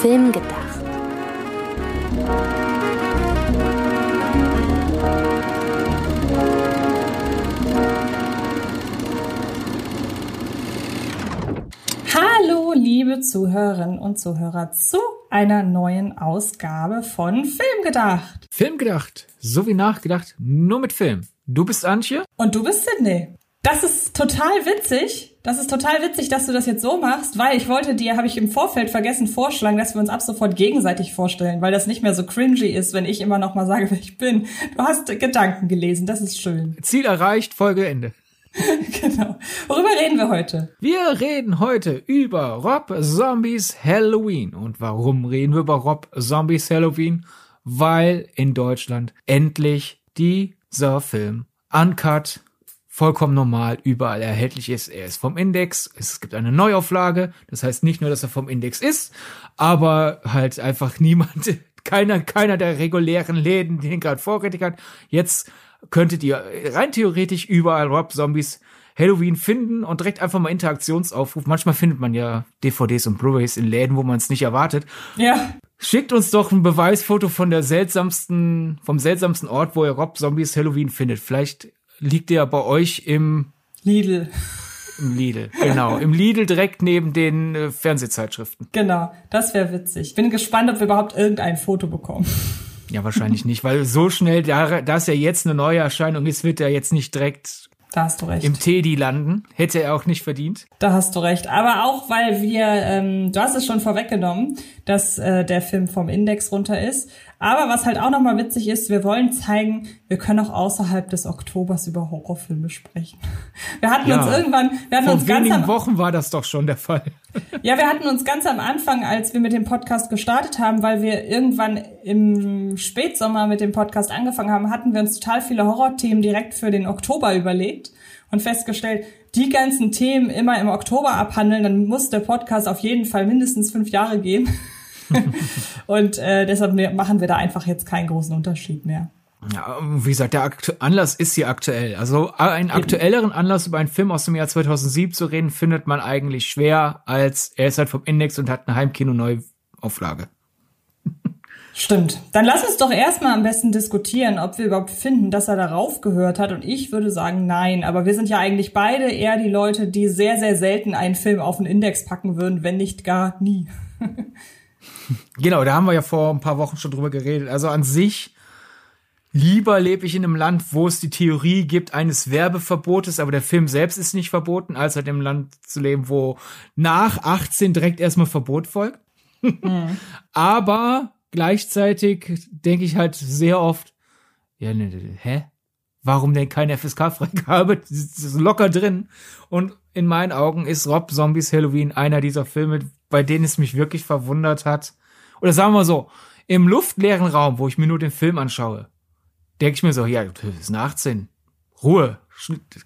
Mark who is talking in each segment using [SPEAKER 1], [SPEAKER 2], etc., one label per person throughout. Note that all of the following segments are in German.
[SPEAKER 1] Film gedacht.
[SPEAKER 2] Hallo, liebe Zuhörerinnen und Zuhörer, zu einer neuen Ausgabe von Film gedacht.
[SPEAKER 3] Film gedacht, so wie nachgedacht, nur mit Film. Du bist Antje?
[SPEAKER 2] Und du bist Sydney. Das ist total witzig. Das ist total witzig, dass du das jetzt so machst, weil ich wollte dir, habe ich im Vorfeld vergessen, vorschlagen, dass wir uns ab sofort gegenseitig vorstellen, weil das nicht mehr so cringy ist, wenn ich immer noch mal sage, wer ich bin. Du hast Gedanken gelesen, das ist schön.
[SPEAKER 3] Ziel erreicht, Folge Ende.
[SPEAKER 2] genau. Worüber reden wir heute?
[SPEAKER 3] Wir reden heute über Rob Zombies Halloween. Und warum reden wir über Rob Zombies Halloween? Weil in Deutschland endlich dieser Film uncut vollkommen normal überall erhältlich ist. Er ist vom Index, es gibt eine Neuauflage, das heißt nicht nur, dass er vom Index ist, aber halt einfach niemand, keiner, keiner der regulären Läden, die ihn gerade vorrätig hat. Jetzt könntet ihr rein theoretisch überall Rob Zombies Halloween finden und direkt einfach mal Interaktionsaufruf. Manchmal findet man ja DVDs und Blu-rays in Läden, wo man es nicht erwartet.
[SPEAKER 2] Ja.
[SPEAKER 3] Schickt uns doch ein Beweisfoto von der seltsamsten, vom seltsamsten Ort, wo ihr Rob Zombies Halloween findet. Vielleicht liegt der bei euch im
[SPEAKER 2] Lidl.
[SPEAKER 3] Im Lidl, genau. Im Lidl direkt neben den äh, Fernsehzeitschriften.
[SPEAKER 2] Genau, das wäre witzig. Bin gespannt, ob wir überhaupt irgendein Foto bekommen.
[SPEAKER 3] Ja, wahrscheinlich nicht, weil so schnell, da, da es ja jetzt eine neue Erscheinung ist, wird er jetzt nicht direkt
[SPEAKER 2] da hast du recht.
[SPEAKER 3] im Teddy landen. Hätte er auch nicht verdient.
[SPEAKER 2] Da hast du recht. Aber auch, weil wir, ähm, du hast es schon vorweggenommen, dass äh, der Film vom Index runter ist. Aber was halt auch nochmal witzig ist, wir wollen zeigen, wir können auch außerhalb des Oktobers über Horrorfilme sprechen. Wir hatten
[SPEAKER 3] Ja.
[SPEAKER 2] uns irgendwann, wir hatten
[SPEAKER 3] Vor
[SPEAKER 2] uns ganz
[SPEAKER 3] wenigen
[SPEAKER 2] am,
[SPEAKER 3] Wochen war das doch schon der Fall.
[SPEAKER 2] ja, wir hatten uns ganz am Anfang, als wir mit dem Podcast gestartet haben, weil wir irgendwann im Spätsommer mit dem Podcast angefangen haben, hatten wir uns total viele Horrorthemen direkt für den Oktober überlegt und festgestellt, die ganzen Themen immer im Oktober abhandeln, dann muss der Podcast auf jeden Fall mindestens fünf Jahre gehen. und äh, deshalb ne- machen wir da einfach jetzt keinen großen Unterschied mehr.
[SPEAKER 3] Ja, wie gesagt, der Aktu Anlass ist hier aktuell. Also einen aktuelleren Anlass über einen Film aus dem Jahr 2007 zu reden, findet man eigentlich schwer, als er ist halt vom Index und hat eine Heimkino-Neuauflage.
[SPEAKER 2] Stimmt. Dann lass uns doch erstmal am besten diskutieren, ob wir überhaupt finden, dass er darauf gehört hat. Und ich würde sagen, nein. Aber wir sind ja eigentlich beide eher die Leute, die sehr, sehr selten einen Film auf den Index packen würden, wenn nicht gar nie.
[SPEAKER 3] Genau, da haben wir ja vor ein paar Wochen schon drüber geredet. Also an sich, lieber lebe ich in einem Land, wo es die Theorie gibt eines Werbeverbotes, aber der Film selbst ist nicht verboten, als halt im Land zu leben, wo nach 18 direkt erstmal Verbot folgt. aber gleichzeitig denke ich halt sehr oft, ja, ne, ne, hä? Warum denn keine FSK-Freigabe? Das ist locker drin. Und in meinen Augen ist Rob Zombies Halloween einer dieser Filme, bei denen es mich wirklich verwundert hat. Oder sagen wir so, im luftleeren Raum, wo ich mir nur den Film anschaue, denke ich mir so, ja, das ist eine 18. Ruhe.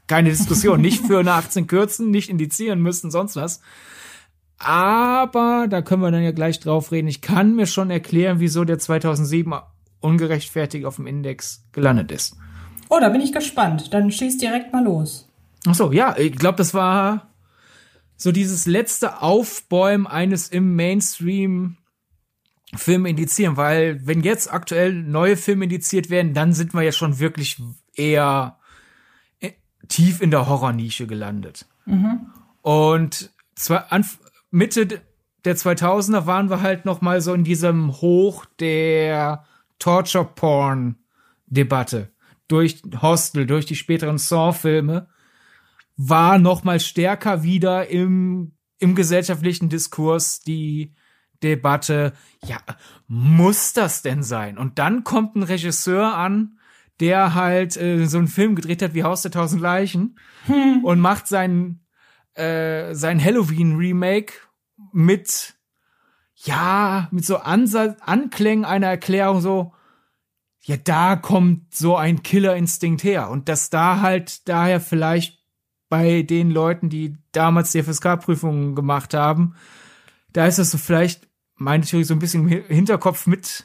[SPEAKER 3] Keine Diskussion. Nicht für eine 18 kürzen, nicht indizieren müssen, sonst was. Aber da können wir dann ja gleich drauf reden. Ich kann mir schon erklären, wieso der 2007 ungerechtfertigt auf dem Index gelandet ist.
[SPEAKER 2] Oh, da bin ich gespannt. Dann schieß direkt mal los.
[SPEAKER 3] Ach so, ja, ich glaube, das war so dieses letzte Aufbäumen eines im Mainstream Film indizieren, weil wenn jetzt aktuell neue Filme indiziert werden, dann sind wir ja schon wirklich eher äh, tief in der Horrornische gelandet. Und zwar Anf Mitte der 2000er waren wir halt noch mal so in diesem Hoch der Torture Porn Debatte durch Hostel, durch die späteren Saw-Filme war noch mal stärker wieder im, im gesellschaftlichen Diskurs die Debatte, ja, muss das denn sein? Und dann kommt ein Regisseur an, der halt äh, so einen Film gedreht hat wie Haus der tausend Leichen und macht seinen äh, sein Halloween Remake mit ja mit so Ansatz, Anklängen einer Erklärung so ja da kommt so ein Killerinstinkt her und dass da halt daher vielleicht bei den Leuten, die damals die FSK-Prüfungen gemacht haben, da ist das so vielleicht meine Theorie so ein bisschen im Hinterkopf mit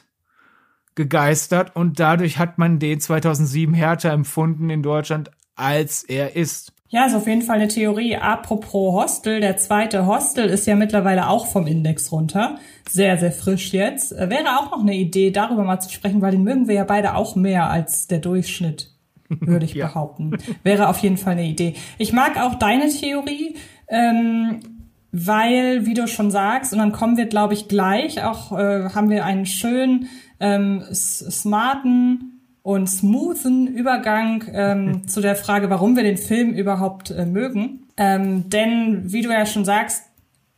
[SPEAKER 3] gegeistert und dadurch hat man den 2007 härter empfunden in Deutschland, als er ist.
[SPEAKER 2] Ja, ist auf jeden Fall eine Theorie. Apropos Hostel, der zweite Hostel ist ja mittlerweile auch vom Index runter. Sehr, sehr frisch jetzt. Äh, wäre auch noch eine Idee, darüber mal zu sprechen, weil den mögen wir ja beide auch mehr als der Durchschnitt, würde ich ja. behaupten. Wäre auf jeden Fall eine Idee. Ich mag auch deine Theorie, ähm, weil, wie du schon sagst, und dann kommen wir, glaube ich, gleich, auch äh, haben wir einen schönen, ähm, smarten, und smoothen Übergang ähm, zu der Frage, warum wir den Film überhaupt äh, mögen. Ähm, denn wie du ja schon sagst,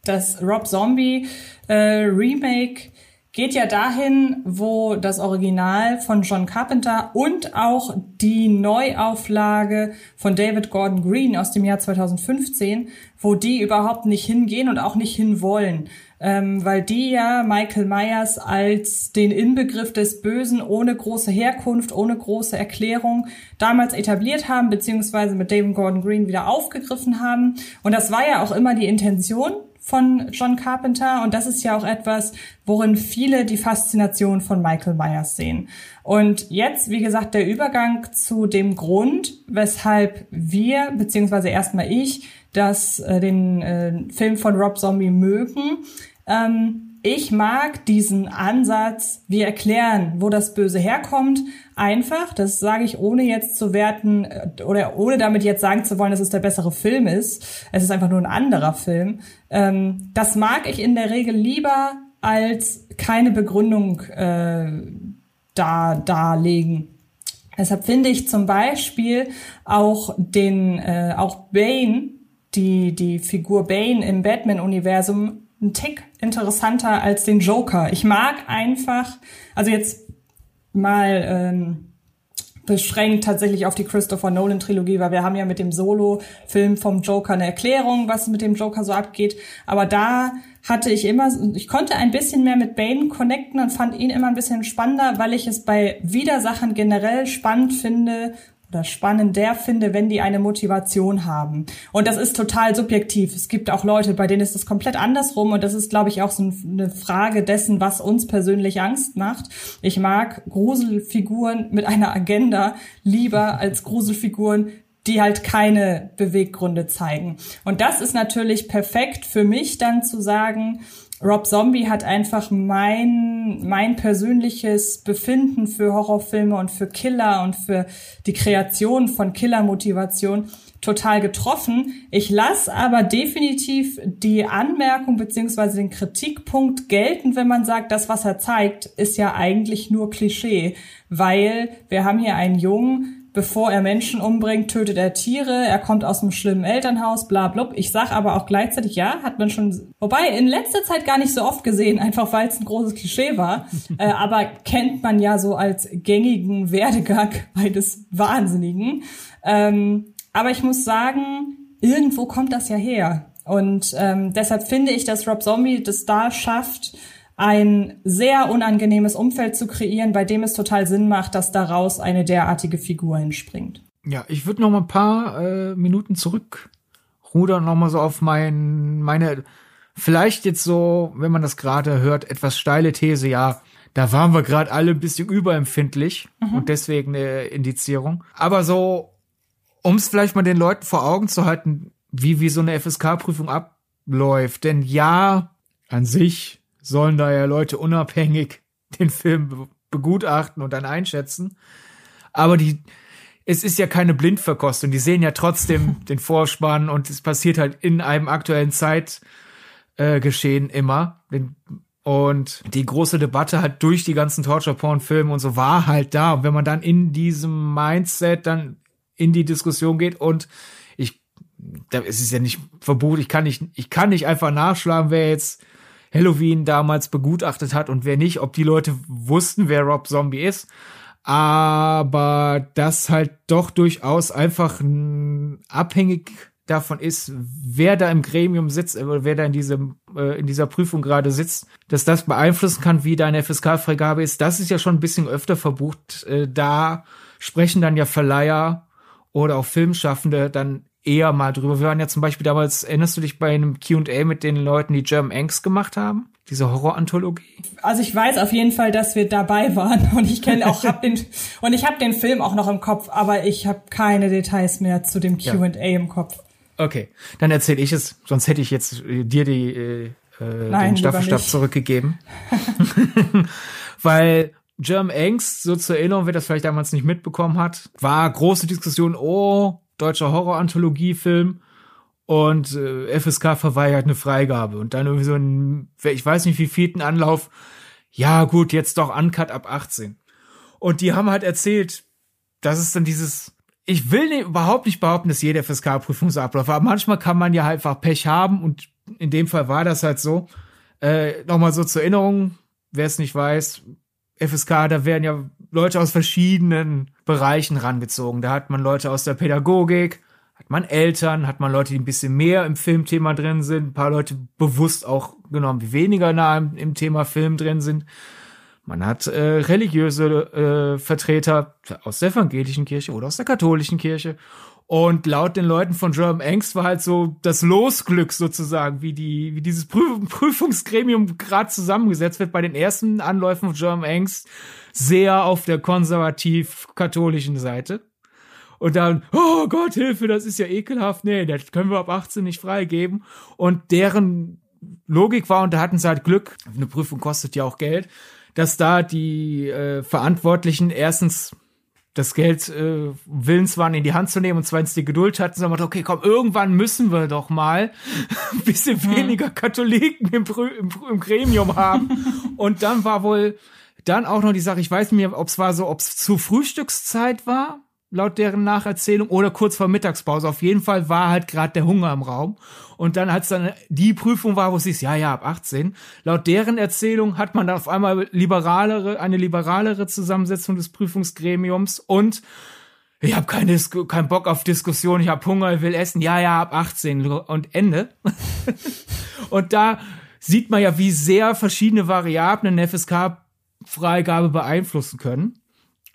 [SPEAKER 2] das Rob Zombie äh, Remake geht ja dahin, wo das Original von John Carpenter und auch die Neuauflage von David Gordon Green aus dem Jahr 2015, wo die überhaupt nicht hingehen und auch nicht hinwollen ähm, weil die ja Michael Myers als den Inbegriff des Bösen ohne große Herkunft, ohne große Erklärung damals etabliert haben, beziehungsweise mit David Gordon Green wieder aufgegriffen haben. Und das war ja auch immer die Intention von John Carpenter und das ist ja auch etwas, worin viele die Faszination von Michael Myers sehen. Und jetzt, wie gesagt, der Übergang zu dem Grund, weshalb wir, beziehungsweise erstmal ich, das, äh, den äh, Film von Rob Zombie mögen, ähm, ich mag diesen Ansatz, wir erklären, wo das Böse herkommt, einfach, das sage ich ohne jetzt zu werten äh, oder ohne damit jetzt sagen zu wollen, dass es der bessere Film ist. Es ist einfach nur ein anderer Film. Ähm, das mag ich in der Regel lieber als keine Begründung äh, da darlegen. Deshalb finde ich zum Beispiel auch den äh, auch Bane, die die Figur Bane im Batman-Universum ein Tick interessanter als den Joker. Ich mag einfach, also jetzt mal ähm, beschränkt tatsächlich auf die Christopher Nolan Trilogie, weil wir haben ja mit dem Solo-Film vom Joker eine Erklärung, was mit dem Joker so abgeht. Aber da hatte ich immer, ich konnte ein bisschen mehr mit Bane connecten und fand ihn immer ein bisschen spannender, weil ich es bei Widersachen generell spannend finde oder spannender finde, wenn die eine Motivation haben. Und das ist total subjektiv. Es gibt auch Leute, bei denen ist das komplett andersrum. Und das ist, glaube ich, auch so eine Frage dessen, was uns persönlich Angst macht. Ich mag Gruselfiguren mit einer Agenda lieber als Gruselfiguren, die halt keine Beweggründe zeigen. Und das ist natürlich perfekt für mich dann zu sagen, Rob Zombie hat einfach mein, mein persönliches Befinden für Horrorfilme und für Killer und für die Kreation von Killermotivation total getroffen. Ich lasse aber definitiv die Anmerkung beziehungsweise den Kritikpunkt gelten, wenn man sagt, das, was er zeigt, ist ja eigentlich nur Klischee, weil wir haben hier einen Jungen, bevor er Menschen umbringt, tötet er Tiere, er kommt aus einem schlimmen Elternhaus, bla blub. Ich sag aber auch gleichzeitig, ja, hat man schon, wobei in letzter Zeit gar nicht so oft gesehen, einfach weil es ein großes Klischee war, äh, aber kennt man ja so als gängigen Werdegang eines Wahnsinnigen. Ähm, aber ich muss sagen, irgendwo kommt das ja her. Und ähm, deshalb finde ich, dass Rob Zombie das da schafft, ein sehr unangenehmes Umfeld zu kreieren, bei dem es total Sinn macht, dass daraus eine derartige Figur entspringt.
[SPEAKER 3] Ja, ich würde noch mal ein paar äh, Minuten zurückrudern, noch mal so auf mein, meine, vielleicht jetzt so, wenn man das gerade hört, etwas steile These, ja, da waren wir gerade alle ein bisschen überempfindlich mhm. und deswegen eine Indizierung. Aber so, um es vielleicht mal den Leuten vor Augen zu halten, wie, wie so eine FSK-Prüfung abläuft. Denn ja, an sich sollen da ja Leute unabhängig den Film begutachten und dann einschätzen. Aber die, es ist ja keine Blindverkostung. Die sehen ja trotzdem den Vorspann und es passiert halt in einem aktuellen Zeitgeschehen äh, immer. Und die große Debatte halt durch die ganzen Torture-Porn-Filme und so war halt da. Und wenn man dann in diesem Mindset dann in die Diskussion geht und ich, da, es ist ja nicht verboten, ich kann nicht, ich kann nicht einfach nachschlagen, wer jetzt Halloween damals begutachtet hat und wer nicht, ob die Leute wussten, wer Rob Zombie ist. Aber das halt doch durchaus einfach abhängig davon ist, wer da im Gremium sitzt, oder wer da in diesem äh, in dieser Prüfung gerade sitzt, dass das beeinflussen kann, wie deine FSK-Freigabe ist. Das ist ja schon ein bisschen öfter verbucht. Äh, da sprechen dann ja Verleiher oder auch Filmschaffende dann eher mal drüber. Wir waren ja zum Beispiel damals, erinnerst du dich bei einem Q&A mit den Leuten, die German Angst gemacht haben? Diese Horror-Anthologie?
[SPEAKER 2] Also ich weiß auf jeden Fall, dass wir dabei waren und ich kenne auch hab den und ich habe den Film auch noch im Kopf, aber ich habe keine Details mehr zu dem Q&A ja. im Kopf.
[SPEAKER 3] Okay, dann erzähle ich es, sonst hätte ich jetzt äh, dir die äh, äh Nein, den Staffelstab zurückgegeben. Weil Germ Angst, so zur Erinnerung, wer das vielleicht damals nicht mitbekommen hat, war große Diskussion, oh, deutscher Horror-Anthologie-Film und äh, FSK verweigert eine Freigabe und dann irgendwie so ein, ich weiß nicht wie vierten Anlauf, ja gut, jetzt doch Uncut ab 18. Und die haben halt erzählt, dass es dann dieses, ich will ne, überhaupt nicht behaupten, dass jede FSK-Prüfung so abläuft, aber manchmal kann man ja halt einfach Pech haben und in dem Fall war das halt so. Äh, Nochmal so zur Erinnerung, wer es nicht weiß, FSK, da werden ja Leute aus verschiedenen Bereichen rangezogen. Da hat man Leute aus der Pädagogik, hat man Eltern, hat man Leute, die ein bisschen mehr im Filmthema drin sind, ein paar Leute bewusst auch genommen, die weniger nah im, im Thema Film drin sind. Man hat äh, religiöse äh, Vertreter aus der evangelischen Kirche oder aus der katholischen Kirche und laut den Leuten von German Angst war halt so das Losglück sozusagen, wie die, wie dieses Prüf Prüfungsgremium gerade zusammengesetzt wird bei den ersten Anläufen von German Angst sehr auf der konservativ-katholischen Seite. Und dann, oh Gott, Hilfe, das ist ja ekelhaft. Nee, das können wir ab 18 nicht freigeben. Und deren Logik war, und da hatten sie halt Glück, eine Prüfung kostet ja auch Geld, dass da die äh, Verantwortlichen erstens das Geld äh, willens waren, in die Hand zu nehmen und zweitens die Geduld hatten, sondern okay, komm, irgendwann müssen wir doch mal ein bisschen hm. weniger Katholiken im, im, im Gremium haben. und dann war wohl dann auch noch die Sache, ich weiß nicht mehr, ob es war so, ob es zu Frühstückszeit war, laut deren Nacherzählung, oder kurz vor Mittagspause. Auf jeden Fall war halt gerade der Hunger im Raum. Und dann, als dann die Prüfung war, wo es hieß, ja, ja, ab 18, laut deren Erzählung hat man dann auf einmal liberalere, eine liberalere Zusammensetzung des Prüfungsgremiums und ich habe keine keinen Bock auf Diskussion, ich habe Hunger, ich will essen, ja, ja, ab 18 und Ende. und da sieht man ja, wie sehr verschiedene Variablen eine FSK-Freigabe beeinflussen können.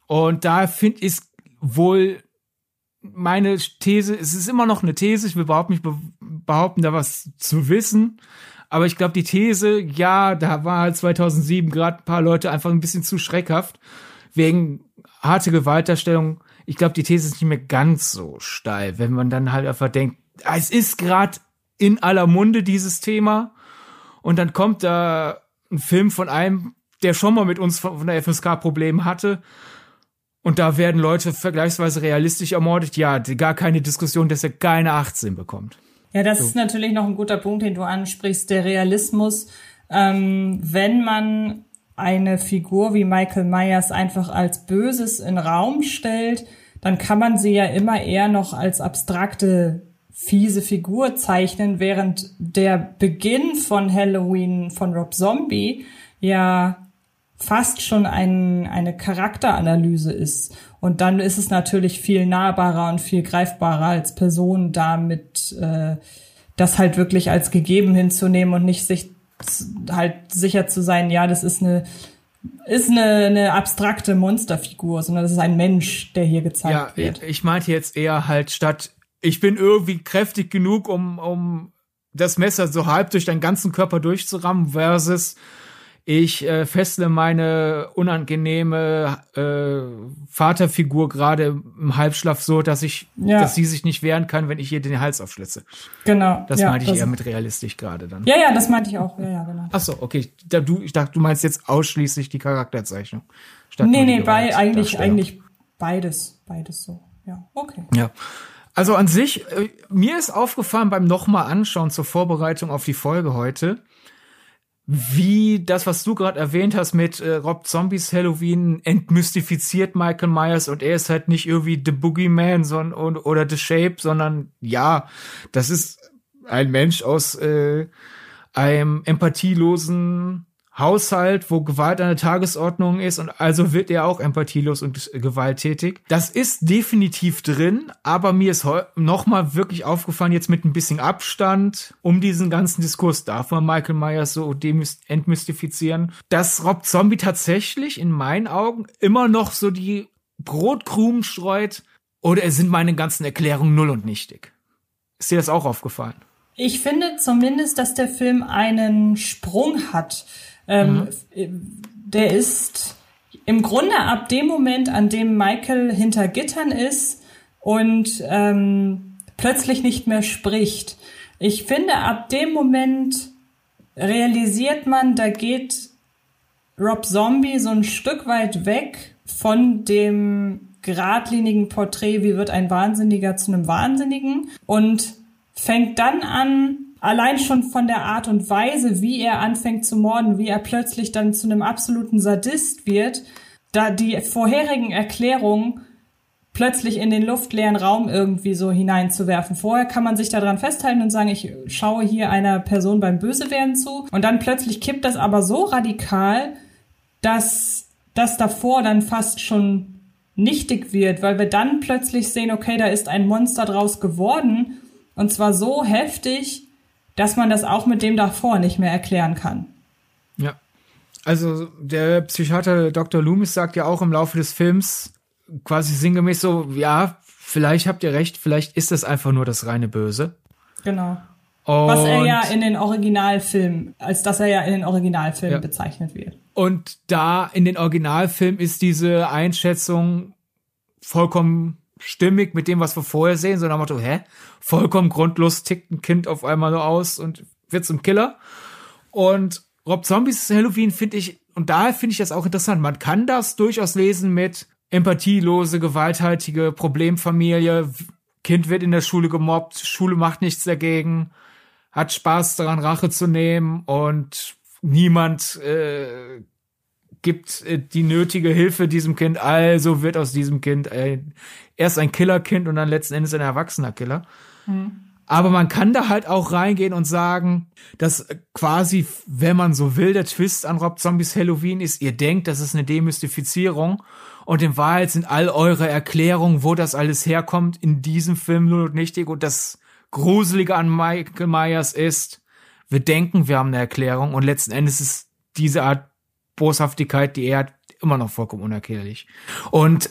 [SPEAKER 3] Und da finde ich wohl meine These, es ist immer noch eine These, ich will überhaupt nicht behaupten, da was zu wissen. Aber ich glaube, die These, ja, da war halt 2007 gerade ein paar Leute einfach ein bisschen zu schreckhaft wegen harte Gewalterstellung. Ich glaube, die These ist nicht mehr ganz so steil, wenn man dann halt einfach denkt, ah, es ist gerade in aller Munde dieses Thema und dann kommt da ein Film von einem, der schon mal mit uns von der FSK Probleme hatte und da werden Leute vergleichsweise realistisch ermordet. Ja, gar keine Diskussion, dass er keine 18 bekommt.
[SPEAKER 2] Ja, das so. ist natürlich noch ein guter Punkt, den du ansprichst, der Realismus. Ähm, wenn man eine Figur wie Michael Myers einfach als Böses in Raum stellt, dann kann man sie ja immer eher noch als abstrakte, fiese Figur zeichnen, während der Beginn von Halloween von Rob Zombie ja fast schon ein, eine Charakteranalyse ist. Und dann ist es natürlich viel nahbarer und viel greifbarer als Person damit, äh, das halt wirklich als gegeben hinzunehmen und nicht sich halt sicher zu sein, ja, das ist eine ist eine, eine abstrakte Monsterfigur, sondern das ist ein Mensch, der hier gezeigt ja, wird.
[SPEAKER 3] Ich meinte jetzt eher halt statt, ich bin irgendwie kräftig genug, um, um das Messer so halb durch deinen ganzen Körper durchzurammen, versus ich äh, fessle meine unangenehme äh, Vaterfigur gerade im Halbschlaf so, dass ich, ja. dass sie sich nicht wehren kann, wenn ich ihr den Hals aufschlitze.
[SPEAKER 2] Genau.
[SPEAKER 3] Das ja, meinte ich das eher mit realistisch gerade dann.
[SPEAKER 2] Ja, ja, das meinte ich auch. Ja, ja, genau.
[SPEAKER 3] Ach so, okay. Da, du, ich dachte, du meinst jetzt ausschließlich die Charakterzeichnung.
[SPEAKER 2] Statt nee, nee, bei, eigentlich, eigentlich beides, beides so. Ja, okay.
[SPEAKER 3] Ja. Also an sich, äh, mir ist aufgefallen beim nochmal anschauen zur Vorbereitung auf die Folge heute, wie das, was du gerade erwähnt hast mit äh, Rob Zombies Halloween entmystifiziert Michael Myers und er ist halt nicht irgendwie The Boogeyman sondern, oder The Shape, sondern ja, das ist ein Mensch aus äh, einem empathielosen Haushalt, wo Gewalt an der Tagesordnung ist und also wird er auch empathielos und gewalttätig. Das ist definitiv drin, aber mir ist nochmal wirklich aufgefallen, jetzt mit ein bisschen Abstand, um diesen ganzen Diskurs, darf man Michael Myers so entmystifizieren, dass Rob Zombie tatsächlich in meinen Augen immer noch so die Brotkrumen streut oder sind meine ganzen Erklärungen null und nichtig. Ist dir das auch aufgefallen?
[SPEAKER 2] Ich finde zumindest, dass der Film einen Sprung hat. Ähm, mhm. Der ist im Grunde ab dem Moment, an dem Michael hinter Gittern ist und ähm, plötzlich nicht mehr spricht. Ich finde, ab dem Moment realisiert man, da geht Rob Zombie so ein Stück weit weg von dem geradlinigen Porträt, wie wird ein Wahnsinniger zu einem Wahnsinnigen und fängt dann an, allein schon von der Art und Weise, wie er anfängt zu morden, wie er plötzlich dann zu einem absoluten Sadist wird, da die vorherigen Erklärungen plötzlich in den luftleeren Raum irgendwie so hineinzuwerfen. Vorher kann man sich daran festhalten und sagen, ich schaue hier einer Person beim Bösewerden zu. Und dann plötzlich kippt das aber so radikal, dass das davor dann fast schon nichtig wird, weil wir dann plötzlich sehen, okay, da ist ein Monster draus geworden und zwar so heftig, dass man das auch mit dem davor nicht mehr erklären kann.
[SPEAKER 3] Ja. Also der Psychiater Dr. Loomis sagt ja auch im Laufe des Films quasi sinngemäß so, ja, vielleicht habt ihr recht, vielleicht ist das einfach nur das reine Böse.
[SPEAKER 2] Genau. Und Was er ja in den Originalfilmen, als dass er ja in den Originalfilmen ja. bezeichnet wird.
[SPEAKER 3] Und da in den Originalfilmen ist diese Einschätzung vollkommen stimmig mit dem, was wir vorher sehen, so nach Motto, hä? Vollkommen grundlos tickt ein Kind auf einmal so aus und wird zum Killer. Und Rob Zombies Halloween finde ich, und daher finde ich das auch interessant. Man kann das durchaus lesen mit empathielose, gewalthaltige Problemfamilie. Kind wird in der Schule gemobbt, Schule macht nichts dagegen, hat Spaß daran, Rache zu nehmen und niemand äh, gibt äh, die nötige Hilfe diesem Kind, also wird aus diesem Kind ein, erst ein Killerkind und dann letzten Endes ein erwachsener Killer. Mhm. Aber man kann da halt auch reingehen und sagen, dass quasi, wenn man so will, der Twist an Rob Zombies Halloween ist, ihr denkt, das ist eine Demystifizierung und in Wahrheit sind all eure Erklärungen, wo das alles herkommt, in diesem Film nur nichtig und das Gruselige an Michael Myers ist, wir denken, wir haben eine Erklärung und letzten Endes ist diese Art Boshaftigkeit, die er hat, immer noch vollkommen unerklärlich. Und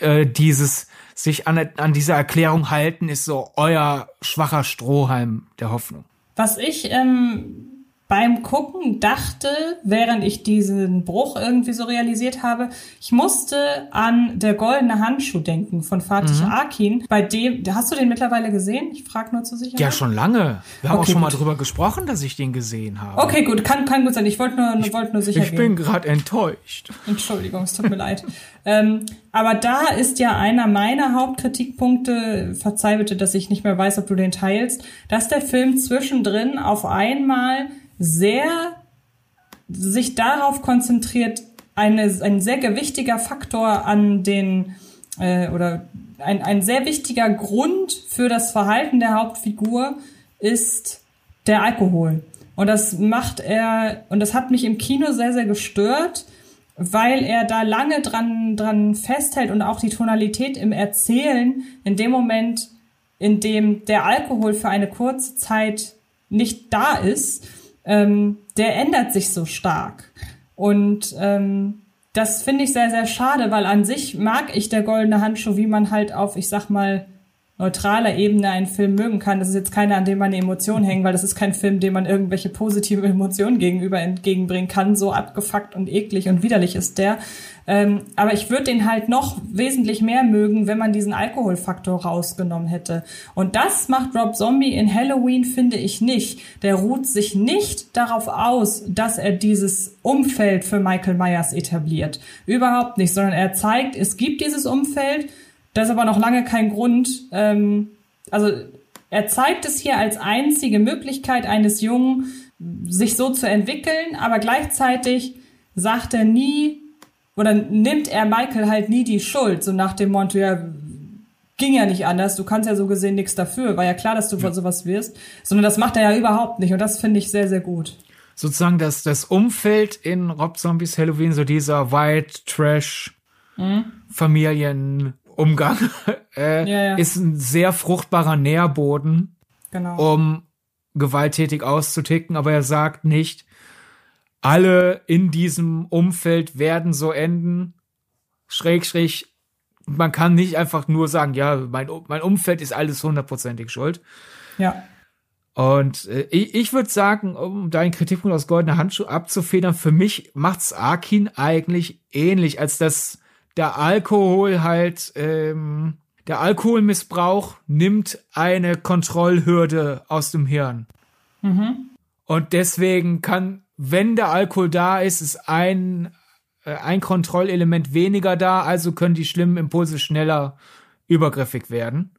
[SPEAKER 3] äh, dieses sich an, an dieser Erklärung halten, ist so euer schwacher Strohhalm der Hoffnung.
[SPEAKER 2] Was ich ähm, beim Gucken dachte, während ich diesen Bruch irgendwie so realisiert habe, ich musste an der goldene Handschuh denken von Fatih mhm. Akin. Bei dem, hast du den mittlerweile gesehen? Ich frage nur zur Sicherheit.
[SPEAKER 3] Ja, schon lange. Wir haben okay, auch schon gut. mal drüber gesprochen, dass ich den gesehen habe.
[SPEAKER 2] Okay, gut, kann, kann gut sein. Ich wollte nur, ich, wollte nur sicher
[SPEAKER 3] Ich gehen. bin gerade enttäuscht.
[SPEAKER 2] Entschuldigung, es tut mir leid. Ähm, aber da ist ja einer meiner Hauptkritikpunkte, verzeih bitte, dass ich nicht mehr weiß, ob du den teilst, dass der Film zwischendrin auf einmal sehr sich darauf konzentriert, eine, ein sehr gewichtiger Faktor an den äh, oder ein, ein sehr wichtiger Grund für das Verhalten der Hauptfigur ist der Alkohol. Und das macht er, und das hat mich im Kino sehr, sehr gestört, weil er da lange dran, dran festhält und auch die Tonalität im Erzählen in dem Moment, in dem der Alkohol für eine kurze Zeit nicht da ist, ähm, der ändert sich so stark. Und ähm, das finde ich sehr, sehr schade, weil an sich mag ich der goldene Handschuh, wie man halt auf, ich sag mal, neutraler Ebene einen Film mögen kann. Das ist jetzt keiner, an dem man eine Emotion hängt, weil das ist kein Film, dem man irgendwelche positive Emotionen gegenüber entgegenbringen kann. So abgefuckt und eklig und widerlich ist der. Ähm, aber ich würde den halt noch wesentlich mehr mögen, wenn man diesen Alkoholfaktor rausgenommen hätte. Und das macht Rob Zombie in Halloween, finde ich nicht. Der ruht sich nicht darauf aus, dass er dieses Umfeld für Michael Myers etabliert. Überhaupt nicht, sondern er zeigt, es gibt dieses Umfeld. Das ist aber noch lange kein Grund. Ähm, also er zeigt es hier als einzige Möglichkeit eines Jungen, sich so zu entwickeln, aber gleichzeitig sagt er nie, oder nimmt er Michael halt nie die Schuld, so nach dem Motto, ja, ging ja nicht anders, du kannst ja so gesehen nichts dafür, war ja klar, dass du ja. sowas wirst, sondern das macht er ja überhaupt nicht und das finde ich sehr, sehr gut.
[SPEAKER 3] Sozusagen das, das Umfeld in Rob Zombies Halloween, so dieser White Trash mhm. Familienumgang, äh, ja, ja. ist ein sehr fruchtbarer Nährboden, genau. um gewalttätig auszuticken, aber er sagt nicht, alle in diesem Umfeld werden so enden. Schräg, schräg. Man kann nicht einfach nur sagen, ja, mein, mein Umfeld ist alles hundertprozentig schuld.
[SPEAKER 2] Ja.
[SPEAKER 3] Und äh, ich, ich würde sagen, um deinen Kritikpunkt aus goldener Handschuh abzufedern, für mich macht's Arkin eigentlich ähnlich, als dass der Alkohol halt, ähm, der Alkoholmissbrauch nimmt eine Kontrollhürde aus dem Hirn. Mhm. Und deswegen kann, wenn der Alkohol da ist, ist ein, äh, ein Kontrollelement weniger da, also können die schlimmen Impulse schneller übergriffig werden.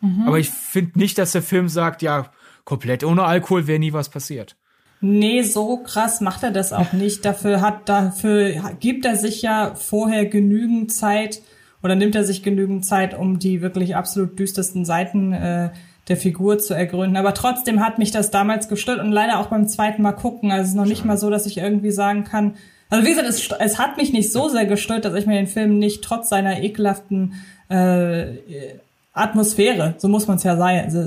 [SPEAKER 3] Mhm. Aber ich finde nicht, dass der Film sagt, ja, komplett ohne Alkohol wäre nie was passiert.
[SPEAKER 2] Nee, so krass macht er das auch nicht. Dafür hat, dafür gibt er sich ja vorher genügend Zeit oder nimmt er sich genügend Zeit, um die wirklich absolut düstersten Seiten äh, der Figur zu ergründen. Aber trotzdem hat mich das damals gestört und leider auch beim zweiten Mal gucken. Also es ist noch nicht mal so, dass ich irgendwie sagen kann, also wie gesagt, es, es hat mich nicht so sehr gestört, dass ich mir den Film nicht trotz seiner ekelhaften äh, Atmosphäre, so muss man es ja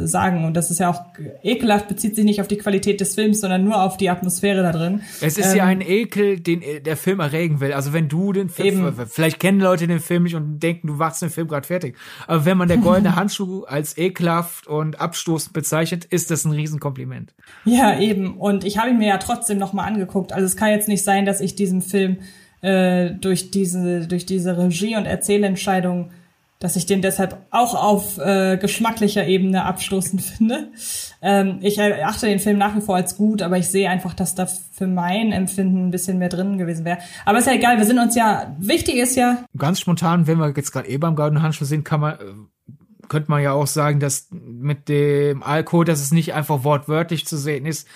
[SPEAKER 2] sagen. Und das ist ja auch ekelhaft, bezieht sich nicht auf die Qualität des Films, sondern nur auf die Atmosphäre da drin.
[SPEAKER 3] Es ist ähm, ja ein Ekel, den der Film erregen will. Also wenn du den Film, eben. vielleicht kennen Leute den Film nicht und denken, du wachst den Film gerade fertig. Aber wenn man der goldene Handschuh als ekelhaft und abstoßend bezeichnet, ist das ein Riesenkompliment.
[SPEAKER 2] Ja, eben. Und ich habe ihn mir ja trotzdem nochmal angeguckt. Also es kann jetzt nicht sein, dass ich diesem Film äh, durch diese durch diese Regie und Erzählentscheidung dass ich den deshalb auch auf äh, geschmacklicher Ebene abstoßend finde. Ähm, ich erachte den Film nach wie vor als gut, aber ich sehe einfach, dass da für mein Empfinden ein bisschen mehr drin gewesen wäre. Aber ist ja egal, wir sind uns ja, wichtig ist ja.
[SPEAKER 3] Ganz spontan, wenn wir jetzt gerade eh beim Goldenen Handschuh sind, kann man, äh, könnte man ja auch sagen, dass mit dem Alkohol, dass es nicht einfach wortwörtlich zu sehen ist,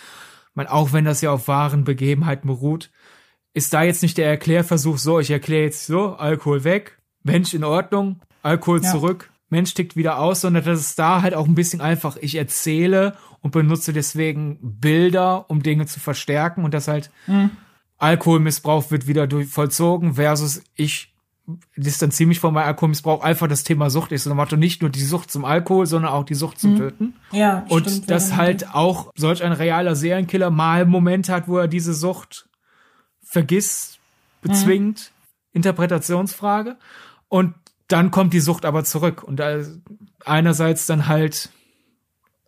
[SPEAKER 3] man, auch wenn das ja auf wahren Begebenheiten beruht, ist da jetzt nicht der Erklärversuch so, ich erkläre jetzt so, Alkohol weg, Mensch in Ordnung, Alkohol ja. zurück, Mensch tickt wieder aus, sondern das ist da halt auch ein bisschen einfach. Ich erzähle und benutze deswegen Bilder, um Dinge zu verstärken und das halt mhm. Alkoholmissbrauch wird wieder durch, vollzogen versus ich distanziere mich von meinem Alkoholmissbrauch einfach das Thema Sucht ist. Und macht nicht nur die Sucht zum Alkohol, sondern auch die Sucht zum mhm. Töten.
[SPEAKER 2] Ja,
[SPEAKER 3] und stimmt, dass halt auch solch ein realer Serienkiller mal Momente hat, wo er diese Sucht vergisst, bezwingt, mhm. Interpretationsfrage. Und dann kommt die Sucht aber zurück. Und einerseits dann halt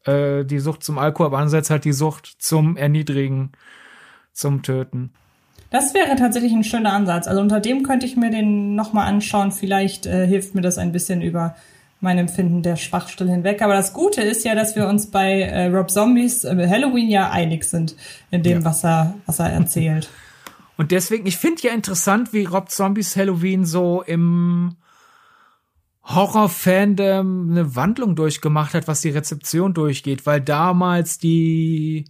[SPEAKER 3] äh, die Sucht zum Alkohol, aber andererseits halt die Sucht zum Erniedrigen, zum Töten.
[SPEAKER 2] Das wäre tatsächlich ein schöner Ansatz. Also unter dem könnte ich mir den nochmal anschauen. Vielleicht äh, hilft mir das ein bisschen über mein Empfinden der Schwachstelle hinweg. Aber das Gute ist ja, dass wir uns bei äh, Rob Zombies äh, Halloween ja einig sind in dem, ja. was, er, was er erzählt.
[SPEAKER 3] Und deswegen, ich finde ja interessant, wie Rob Zombies Halloween so im Horror-Fandom eine Wandlung durchgemacht hat, was die Rezeption durchgeht, weil damals die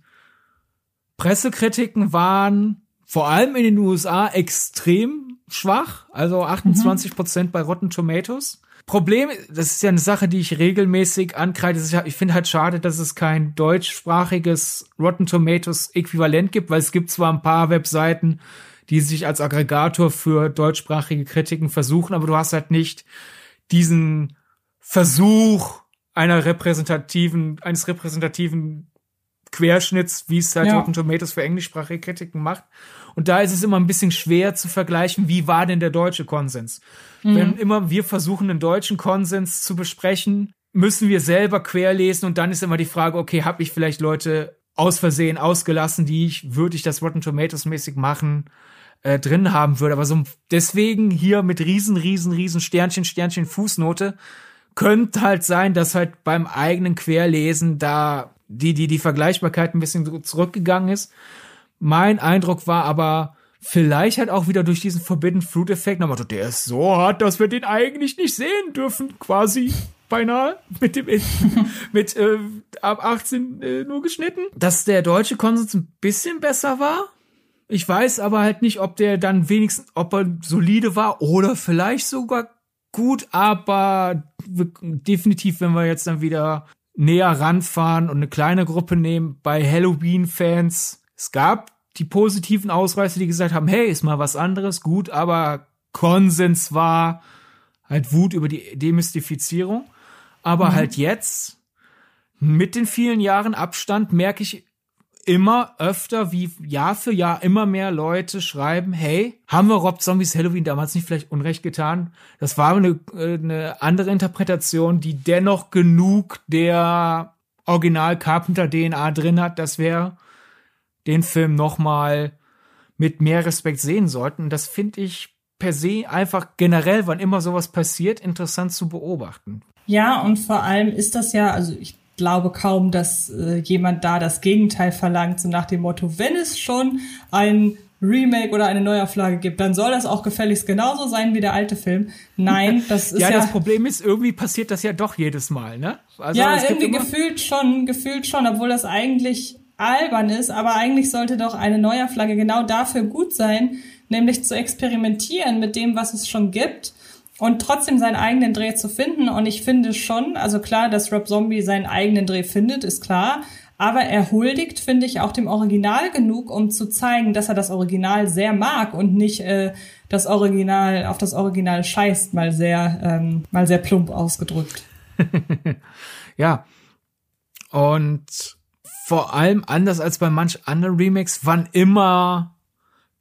[SPEAKER 3] Pressekritiken waren vor allem in den USA extrem schwach, also 28 Prozent mhm. bei Rotten Tomatoes. Problem, das ist ja eine Sache, die ich regelmäßig ankreide. Ich finde halt schade, dass es kein deutschsprachiges Rotten Tomatoes Äquivalent gibt, weil es gibt zwar ein paar Webseiten, die sich als Aggregator für deutschsprachige Kritiken versuchen, aber du hast halt nicht diesen Versuch einer repräsentativen, eines repräsentativen Querschnitts, wie es halt ja. Rotten Tomatoes für englischsprachige Kritiken macht. Und da ist es immer ein bisschen schwer zu vergleichen, wie war denn der deutsche Konsens. Mhm. Wenn immer wir versuchen, einen deutschen Konsens zu besprechen, müssen wir selber querlesen und dann ist immer die Frage, okay, habe ich vielleicht Leute aus Versehen ausgelassen, die ich, würde ich das Rotten Tomatoes mäßig machen, äh, drin haben würde. Aber so deswegen hier mit riesen, riesen, riesen Sternchen, Sternchen, Fußnote könnte halt sein, dass halt beim eigenen Querlesen da die, die, die Vergleichbarkeit ein bisschen zurückgegangen ist. Mein Eindruck war aber, vielleicht halt auch wieder durch diesen Forbidden Fruit Effekt, aber der ist so hart, dass wir den eigentlich nicht sehen dürfen, quasi beinahe mit dem mit äh, ab 18 äh, nur geschnitten, dass der deutsche Konsens ein bisschen besser war. Ich weiß aber halt nicht, ob der dann wenigstens, ob er solide war oder vielleicht sogar gut, aber definitiv, wenn wir jetzt dann wieder näher ranfahren und eine kleine Gruppe nehmen bei Halloween-Fans. Es gab die positiven Ausreißer, die gesagt haben, hey, ist mal was anderes, gut, aber Konsens war halt Wut über die Demystifizierung. Aber mhm. halt jetzt, mit den vielen Jahren Abstand, merke ich immer öfter, wie Jahr für Jahr immer mehr Leute schreiben, hey, haben wir Rob Zombies Halloween damals nicht vielleicht Unrecht getan? Das war eine, eine andere Interpretation, die dennoch genug der Original Carpenter DNA drin hat, dass wir den Film noch mal mit mehr Respekt sehen sollten. Das finde ich per se einfach generell, wann immer sowas passiert, interessant zu beobachten.
[SPEAKER 2] Ja, und vor allem ist das ja, also ich glaube kaum, dass äh, jemand da das Gegenteil verlangt, so nach dem Motto, wenn es schon ein Remake oder eine Neuauflage gibt, dann soll das auch gefälligst genauso sein wie der alte Film. Nein, das ist
[SPEAKER 3] ja,
[SPEAKER 2] ja.
[SPEAKER 3] das Problem ist, irgendwie passiert das ja doch jedes Mal, ne?
[SPEAKER 2] Also ja, irgendwie gefühlt schon, gefühlt schon, obwohl das eigentlich albern ist, aber eigentlich sollte doch eine Neuauflage genau dafür gut sein, nämlich zu experimentieren mit dem, was es schon gibt und trotzdem seinen eigenen Dreh zu finden. Und ich finde schon, also klar, dass Rob Zombie seinen eigenen Dreh findet, ist klar. Aber er huldigt, finde ich, auch dem Original genug, um zu zeigen, dass er das Original sehr mag und nicht äh, das Original auf das Original scheißt, mal sehr, ähm, mal sehr plump ausgedrückt.
[SPEAKER 3] ja. Und vor allem anders als bei manch anderen Remakes, wann immer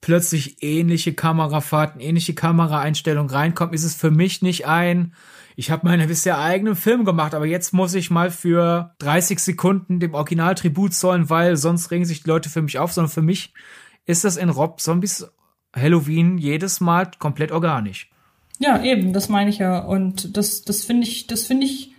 [SPEAKER 3] plötzlich ähnliche Kamerafahrten, ähnliche Kameraeinstellungen reinkommen, ist es für mich nicht ein, ich habe meine bisher eigenen Film gemacht, aber jetzt muss ich mal für 30 Sekunden dem Original Tribut zollen, weil sonst regen sich die Leute für mich auf, sondern für mich ist das in Rob Zombies Halloween jedes Mal komplett organisch.
[SPEAKER 2] Ja, eben, das meine ich ja. Und das, das finde ich, das finde ich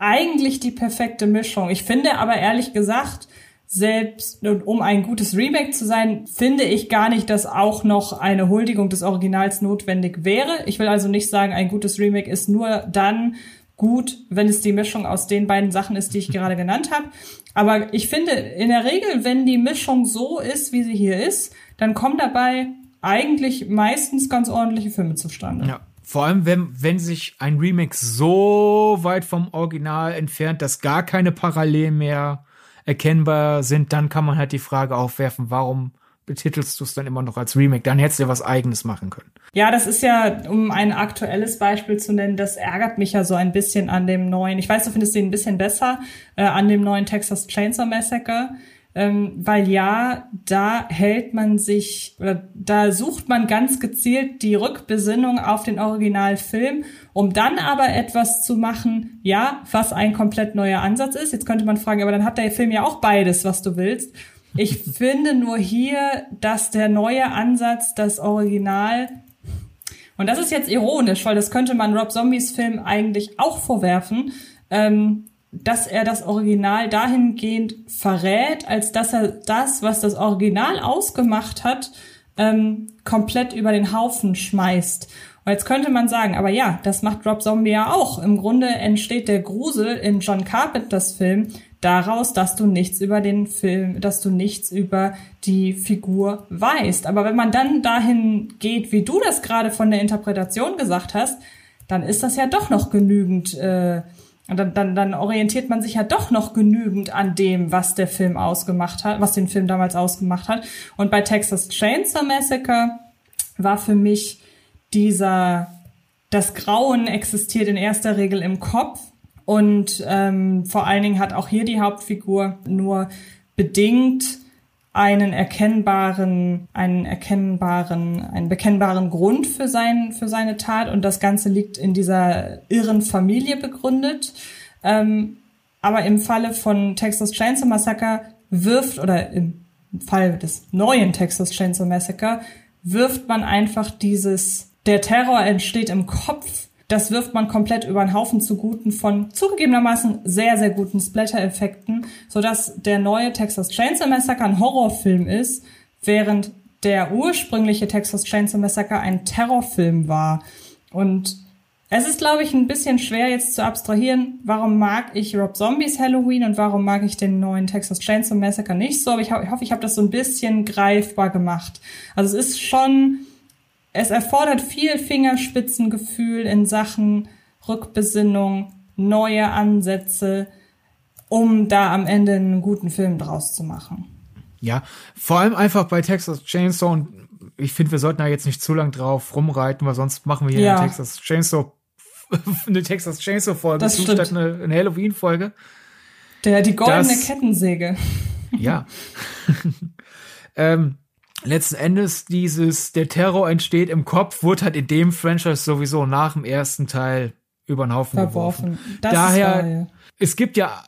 [SPEAKER 2] eigentlich die perfekte Mischung. Ich finde aber ehrlich gesagt, selbst um ein gutes Remake zu sein, finde ich gar nicht, dass auch noch eine Huldigung des Originals notwendig wäre. Ich will also nicht sagen, ein gutes Remake ist nur dann gut, wenn es die Mischung aus den beiden Sachen ist, die ich gerade genannt habe. Aber ich finde in der Regel, wenn die Mischung so ist, wie sie hier ist, dann kommen dabei eigentlich meistens ganz ordentliche Filme zustande.
[SPEAKER 3] Ja. Vor allem, wenn, wenn sich ein Remake so weit vom Original entfernt, dass gar keine Parallelen mehr erkennbar sind, dann kann man halt die Frage aufwerfen, warum betitelst du es dann immer noch als Remake? Dann hättest du ja was eigenes machen können.
[SPEAKER 2] Ja, das ist ja, um ein aktuelles Beispiel zu nennen, das ärgert mich ja so ein bisschen an dem neuen, ich weiß, du findest den ein bisschen besser, äh, an dem neuen Texas Chainsaw Massacre ähm, weil ja, da hält man sich oder da sucht man ganz gezielt die Rückbesinnung auf den Originalfilm, um dann aber etwas zu machen, ja, was ein komplett neuer Ansatz ist. Jetzt könnte man fragen, aber dann hat der Film ja auch beides, was du willst. Ich finde nur hier, dass der neue Ansatz, das Original und das ist jetzt ironisch, weil das könnte man Rob Zombies Film eigentlich auch vorwerfen. Ähm, dass er das Original dahingehend verrät, als dass er das, was das Original ausgemacht hat, ähm, komplett über den Haufen schmeißt. Und jetzt könnte man sagen, aber ja, das macht Rob Zombie ja auch. Im Grunde entsteht der Grusel in John Carpenters Film daraus, dass du nichts über den Film, dass du nichts über die Figur weißt. Aber wenn man dann dahin geht, wie du das gerade von der Interpretation gesagt hast, dann ist das ja doch noch genügend äh, und dann, dann, dann orientiert man sich ja doch noch genügend an dem, was der Film ausgemacht hat, was den Film damals ausgemacht hat. Und bei Texas Chainsaw Massacre war für mich dieser, das Grauen existiert in erster Regel im Kopf. Und ähm, vor allen Dingen hat auch hier die Hauptfigur nur bedingt einen erkennbaren, einen erkennbaren, einen bekennbaren Grund für sein, für seine Tat und das Ganze liegt in dieser irren Familie begründet. Ähm, aber im Falle von Texas Chainsaw Massacre wirft oder im Fall des neuen Texas Chainsaw Massacre wirft man einfach dieses, der Terror entsteht im Kopf das wirft man komplett über den Haufen zuguten von zugegebenermaßen sehr, sehr guten Splatter-Effekten, sodass der neue Texas Chainsaw Massacre ein Horrorfilm ist, während der ursprüngliche Texas Chainsaw Massacre ein Terrorfilm war. Und es ist, glaube ich, ein bisschen schwer jetzt zu abstrahieren, warum mag ich Rob Zombies Halloween und warum mag ich den neuen Texas Chainsaw Massacre nicht so, aber ich, hoffe, ich habe das so ein bisschen greifbar gemacht. Also es ist schon es erfordert viel Fingerspitzengefühl in Sachen Rückbesinnung, neue Ansätze, um da am Ende einen guten Film draus zu machen.
[SPEAKER 3] Ja, vor allem einfach bei Texas Chainsaw und ich finde, wir sollten da jetzt nicht zu lang drauf rumreiten, weil sonst machen wir hier ja. eine Texas Chainsaw eine Texas Chainsaw Folge statt eine, eine Halloween Folge.
[SPEAKER 2] Der die goldene das, Kettensäge.
[SPEAKER 3] Ja. ähm, letzten Endes dieses, der Terror entsteht im Kopf, wurde halt in dem Franchise sowieso nach dem ersten Teil über den Haufen Verworfen. geworfen. Das Daher, es gibt ja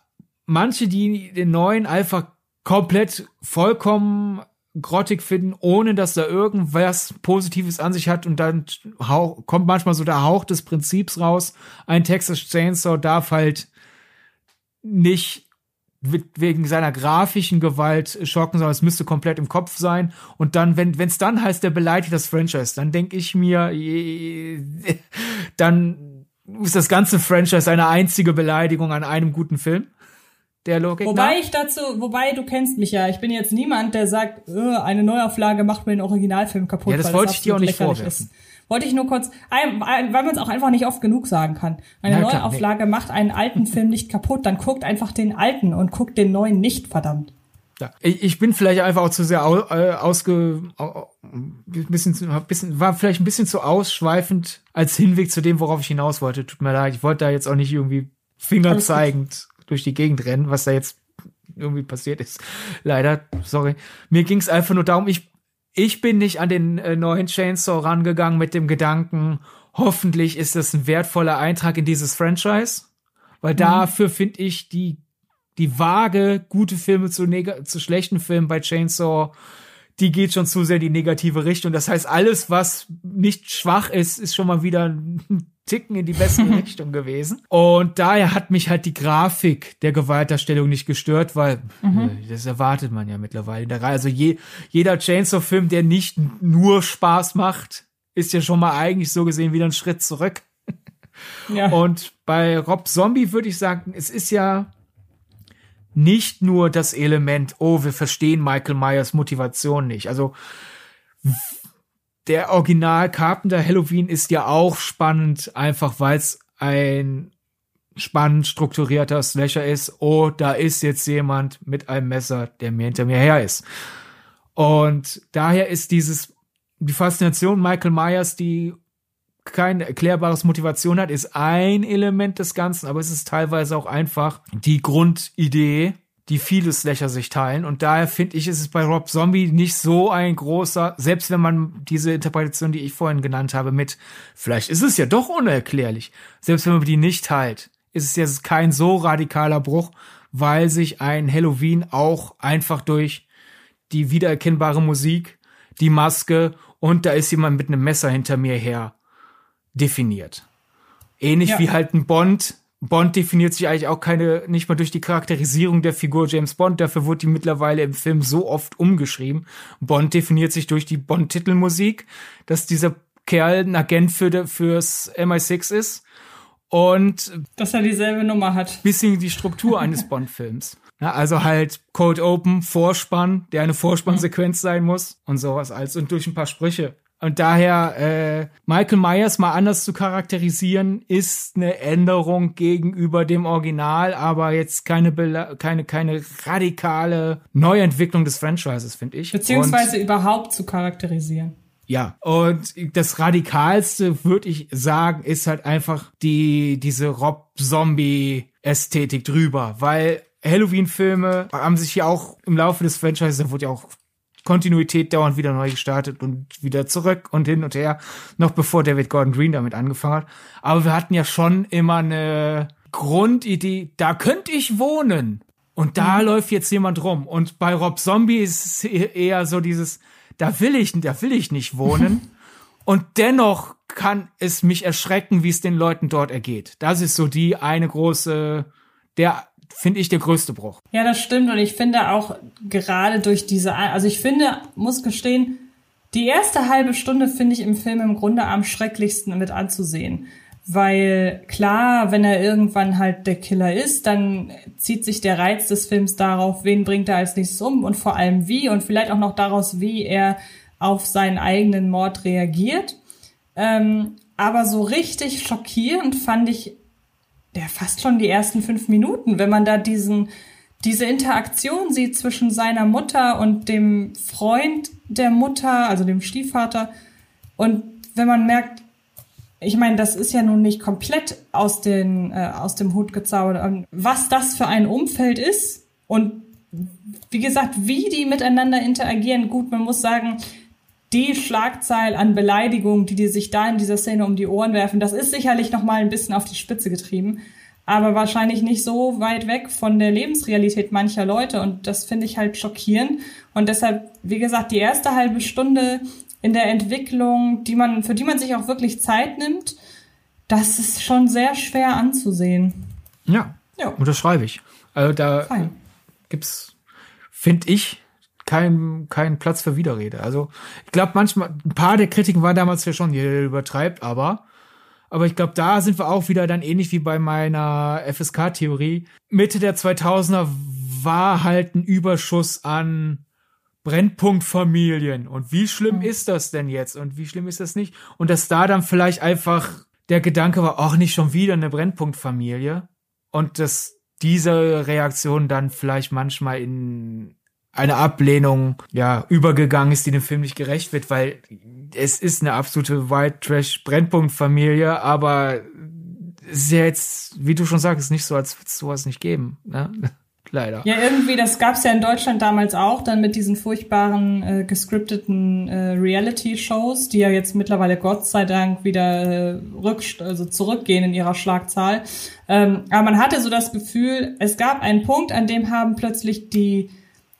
[SPEAKER 3] manche, die den neuen einfach komplett vollkommen grottig finden, ohne dass da irgendwas Positives an sich hat und dann kommt manchmal so der Hauch des Prinzips raus. Ein Texas Chainsaw darf halt nicht wegen seiner grafischen Gewalt schocken, sondern es müsste komplett im Kopf sein. Und dann, wenn es dann heißt, der beleidigt das Franchise, dann denke ich mir, dann ist das ganze Franchise eine einzige Beleidigung an einem guten Film. Der Logik
[SPEAKER 2] wobei nach. ich dazu, wobei du kennst mich ja, ich bin jetzt niemand, der sagt, äh, eine Neuauflage macht mir den Originalfilm kaputt.
[SPEAKER 3] Ja, das wollte das ich dir auch nicht vorwerfen. Ist.
[SPEAKER 2] Wollte ich nur kurz, weil man es auch einfach nicht oft genug sagen kann. Eine Na, Neuauflage nee. macht einen alten Film nicht kaputt, dann guckt einfach den alten und guckt den neuen nicht, verdammt.
[SPEAKER 3] Ja, ich, bin vielleicht einfach auch zu sehr äh, ausge, bisschen, bisschen, war vielleicht ein bisschen zu ausschweifend als Hinweg zu dem, worauf ich hinaus wollte. Tut mir leid, ich wollte da jetzt auch nicht irgendwie fingerzeigend durch die Gegend rennen, was da jetzt irgendwie passiert ist. Leider, sorry. Mir ging es einfach nur darum, ich ich bin nicht an den äh, neuen Chainsaw rangegangen mit dem Gedanken, hoffentlich ist das ein wertvoller Eintrag in dieses Franchise, weil mhm. dafür finde ich die die vage gute Filme zu, zu schlechten Filmen bei Chainsaw, die geht schon zu sehr in die negative Richtung. Das heißt, alles, was nicht schwach ist, ist schon mal wieder ein Ticken in die bessere Richtung gewesen. Und daher hat mich halt die Grafik der Gewaltdarstellung nicht gestört, weil mhm. Äh, das erwartet man ja mittlerweile in der Reihe. Also je, jeder Chainsaw-Film, der nicht nur Spaß macht, ist ja schon mal eigentlich so gesehen wieder ein Schritt zurück. Ja. Und bei Rob Zombie würde ich sagen, es ist ja nicht nur das Element, oh, wir verstehen Michael Myers Motivation nicht. Also der Original Carpenter Halloween ist ja auch spannend, einfach weil es ein spannend strukturierter Slasher ist. Oh, da ist jetzt jemand mit einem Messer, der mir hinter mir her ist. Und daher ist dieses, die Faszination Michael Myers, die kein erklärbares Motivation hat, ist ein Element des Ganzen, aber es ist teilweise auch einfach die Grundidee, die viele Slasher sich teilen. Und daher finde ich, ist es bei Rob Zombie nicht so ein großer, selbst wenn man diese Interpretation, die ich vorhin genannt habe, mit, vielleicht ist es ja doch unerklärlich, selbst wenn man die nicht teilt, ist es jetzt kein so radikaler Bruch, weil sich ein Halloween auch einfach durch die wiedererkennbare Musik, die Maske und da ist jemand mit einem Messer hinter mir her definiert. Ähnlich ja. wie halt ein Bond Bond definiert sich eigentlich auch keine, nicht mal durch die Charakterisierung der Figur James Bond. Dafür wurde die mittlerweile im Film so oft umgeschrieben. Bond definiert sich durch die Bond-Titelmusik, dass dieser Kerl ein Agent für, fürs MI6 ist. Und
[SPEAKER 2] dass er dieselbe Nummer hat.
[SPEAKER 3] Bisschen die Struktur eines Bond-Films. Ja, also halt Code Open, Vorspann, der eine Vorspannsequenz sein muss und sowas als und durch ein paar Sprüche. Und daher äh, Michael Myers mal anders zu charakterisieren, ist eine Änderung gegenüber dem Original, aber jetzt keine keine keine radikale Neuentwicklung des Franchises, finde ich.
[SPEAKER 2] Beziehungsweise und, überhaupt zu charakterisieren.
[SPEAKER 3] Ja, und das radikalste würde ich sagen, ist halt einfach die diese Rob Zombie Ästhetik drüber, weil Halloween-Filme haben sich ja auch im Laufe des Franchises, da wurde ja auch Kontinuität dauernd wieder neu gestartet und wieder zurück und hin und her, noch bevor David Gordon Green damit angefangen hat. Aber wir hatten ja schon immer eine Grundidee, da könnte ich wohnen. Und da mhm. läuft jetzt jemand rum. Und bei Rob Zombie ist es eher so dieses, da will ich, da will ich nicht wohnen. und dennoch kann es mich erschrecken, wie es den Leuten dort ergeht. Das ist so die eine große, der finde ich, der größte Bruch.
[SPEAKER 2] Ja, das stimmt. Und ich finde auch gerade durch diese, also ich finde, muss gestehen, die erste halbe Stunde finde ich im Film im Grunde am schrecklichsten mit anzusehen. Weil klar, wenn er irgendwann halt der Killer ist, dann zieht sich der Reiz des Films darauf, wen bringt er als nächstes um und vor allem wie und vielleicht auch noch daraus, wie er auf seinen eigenen Mord reagiert. Ähm, aber so richtig schockierend fand ich ja fast schon die ersten fünf Minuten, wenn man da diesen, diese Interaktion sieht zwischen seiner Mutter und dem Freund der Mutter, also dem Stiefvater. Und wenn man merkt, ich meine, das ist ja nun nicht komplett aus, den, äh, aus dem Hut gezaubert, was das für ein Umfeld ist und wie gesagt, wie die miteinander interagieren. Gut, man muss sagen, die Schlagzeil an Beleidigungen, die die sich da in dieser Szene um die Ohren werfen, das ist sicherlich noch mal ein bisschen auf die Spitze getrieben. aber wahrscheinlich nicht so weit weg von der Lebensrealität mancher Leute. Und das finde ich halt schockierend. Und deshalb, wie gesagt, die erste halbe Stunde in der Entwicklung, die man, für die man sich auch wirklich Zeit nimmt, das ist schon sehr schwer anzusehen.
[SPEAKER 3] Ja, ja. unterschreibe ich. Also da Fein. gibt's, finde ich, keinen kein Platz für Widerrede. Also ich glaube manchmal, ein paar der Kritiken waren damals ja schon, ihr übertreibt, aber aber ich glaube, da sind wir auch wieder dann ähnlich wie bei meiner FSK-Theorie. Mitte der 2000er war halt ein Überschuss an Brennpunktfamilien. Und wie schlimm mhm. ist das denn jetzt? Und wie schlimm ist das nicht? Und dass da dann vielleicht einfach der Gedanke war, auch nicht schon wieder eine Brennpunktfamilie. Und dass diese Reaktion dann vielleicht manchmal in eine Ablehnung ja übergegangen ist, die dem Film nicht gerecht wird, weil es ist eine absolute White Trash Brennpunkt Familie, aber es ist ja jetzt, wie du schon sagst, nicht so, als würde es sowas nicht geben. Ne? Leider.
[SPEAKER 2] Ja, irgendwie, das gab's ja in Deutschland damals auch, dann mit diesen furchtbaren äh, gescripteten äh, Reality-Shows, die ja jetzt mittlerweile Gott sei Dank wieder äh, rück, also zurückgehen in ihrer Schlagzahl. Ähm, aber man hatte so das Gefühl, es gab einen Punkt, an dem haben plötzlich die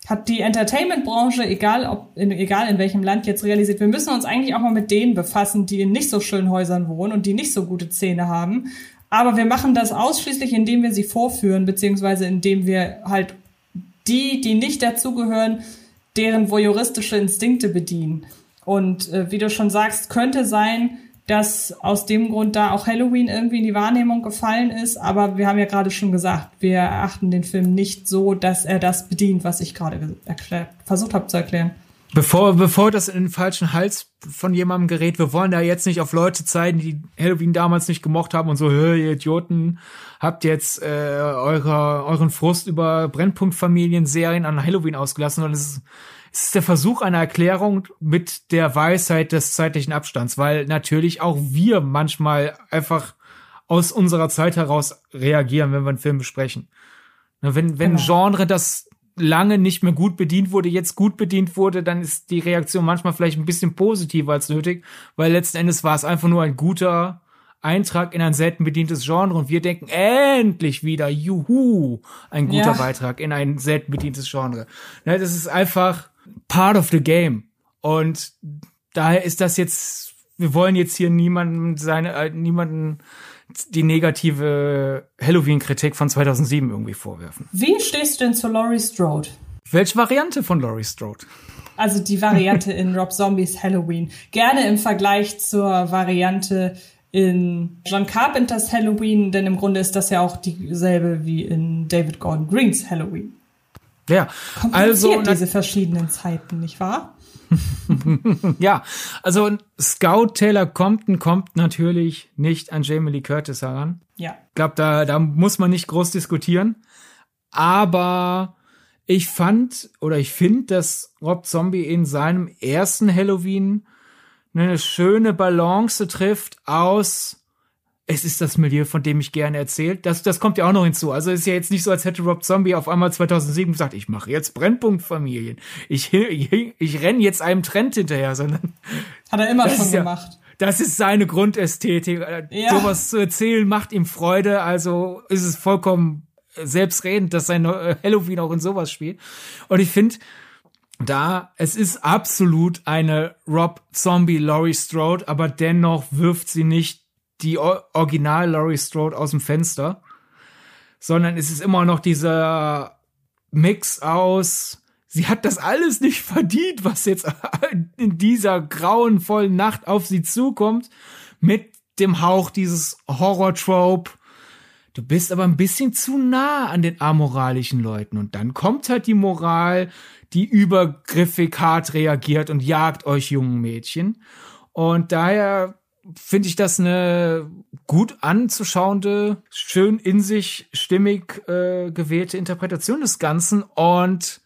[SPEAKER 2] hat die Entertainment-Branche, egal ob in, egal in welchem Land jetzt realisiert, wir müssen uns eigentlich auch mal mit denen befassen, die in nicht so schönen Häusern wohnen und die nicht so gute Zähne haben. Aber wir machen das ausschließlich, indem wir sie vorführen, beziehungsweise indem wir halt die, die nicht dazugehören, deren voyeuristische Instinkte bedienen. Und äh, wie du schon sagst, könnte sein, dass aus dem Grund da auch Halloween irgendwie in die Wahrnehmung gefallen ist. Aber wir haben ja gerade schon gesagt, wir erachten den Film nicht so, dass er das bedient, was ich gerade versucht habe zu erklären.
[SPEAKER 3] Bevor, bevor das in den falschen Hals von jemandem gerät, wir wollen da jetzt nicht auf Leute zeigen, die Halloween damals nicht gemocht haben und so, ihr Idioten, habt jetzt äh, eure, euren Frust über Brennpunktfamilien-Serien an Halloween ausgelassen, sondern es ist es ist der Versuch einer Erklärung mit der Weisheit des zeitlichen Abstands, weil natürlich auch wir manchmal einfach aus unserer Zeit heraus reagieren, wenn wir einen Film besprechen. Wenn, wenn genau. Genre, das lange nicht mehr gut bedient wurde, jetzt gut bedient wurde, dann ist die Reaktion manchmal vielleicht ein bisschen positiver als nötig, weil letzten Endes war es einfach nur ein guter Eintrag in ein selten bedientes Genre und wir denken endlich wieder, juhu, ein guter ja. Beitrag in ein selten bedientes Genre. Das ist einfach, part of the game. Und daher ist das jetzt, wir wollen jetzt hier niemanden seine, äh, niemanden die negative Halloween-Kritik von 2007 irgendwie vorwerfen.
[SPEAKER 2] Wie stehst du denn zu Laurie Strode?
[SPEAKER 3] Welche Variante von Laurie Strode?
[SPEAKER 2] Also die Variante in Rob Zombies Halloween. Gerne im Vergleich zur Variante in John Carpenters Halloween, denn im Grunde ist das ja auch dieselbe wie in David Gordon Greens Halloween.
[SPEAKER 3] Ja, also
[SPEAKER 2] diese verschiedenen Zeiten, nicht wahr?
[SPEAKER 3] ja, also Scout Taylor Compton kommt natürlich nicht an Jamie Lee Curtis heran.
[SPEAKER 2] Ja.
[SPEAKER 3] Ich glaube, da, da muss man nicht groß diskutieren. Aber ich fand oder ich finde, dass Rob Zombie in seinem ersten Halloween eine schöne Balance trifft aus es ist das Milieu, von dem ich gerne erzählt. Das, das kommt ja auch noch hinzu. Also ist ja jetzt nicht so, als hätte Rob Zombie auf einmal 2007 gesagt, ich mache jetzt Brennpunktfamilien. Ich, ich, ich renne jetzt einem Trend hinterher, sondern.
[SPEAKER 2] Hat er immer schon gemacht. Ja,
[SPEAKER 3] das ist seine Grundästhetik. Ja. Sowas zu erzählen macht ihm Freude. Also ist es vollkommen selbstredend, dass sein Halloween auch in sowas spielt. Und ich finde, da, es ist absolut eine Rob Zombie Laurie Strode, aber dennoch wirft sie nicht die Original Laurie Strode aus dem Fenster, sondern es ist immer noch dieser Mix aus, sie hat das alles nicht verdient, was jetzt in dieser grauenvollen Nacht auf sie zukommt, mit dem Hauch dieses Horror-Trope. Du bist aber ein bisschen zu nah an den amoralischen Leuten und dann kommt halt die Moral, die übergriffig hart reagiert und jagt euch jungen Mädchen. Und daher finde ich das eine gut anzuschauende, schön in sich stimmig äh, gewählte Interpretation des Ganzen und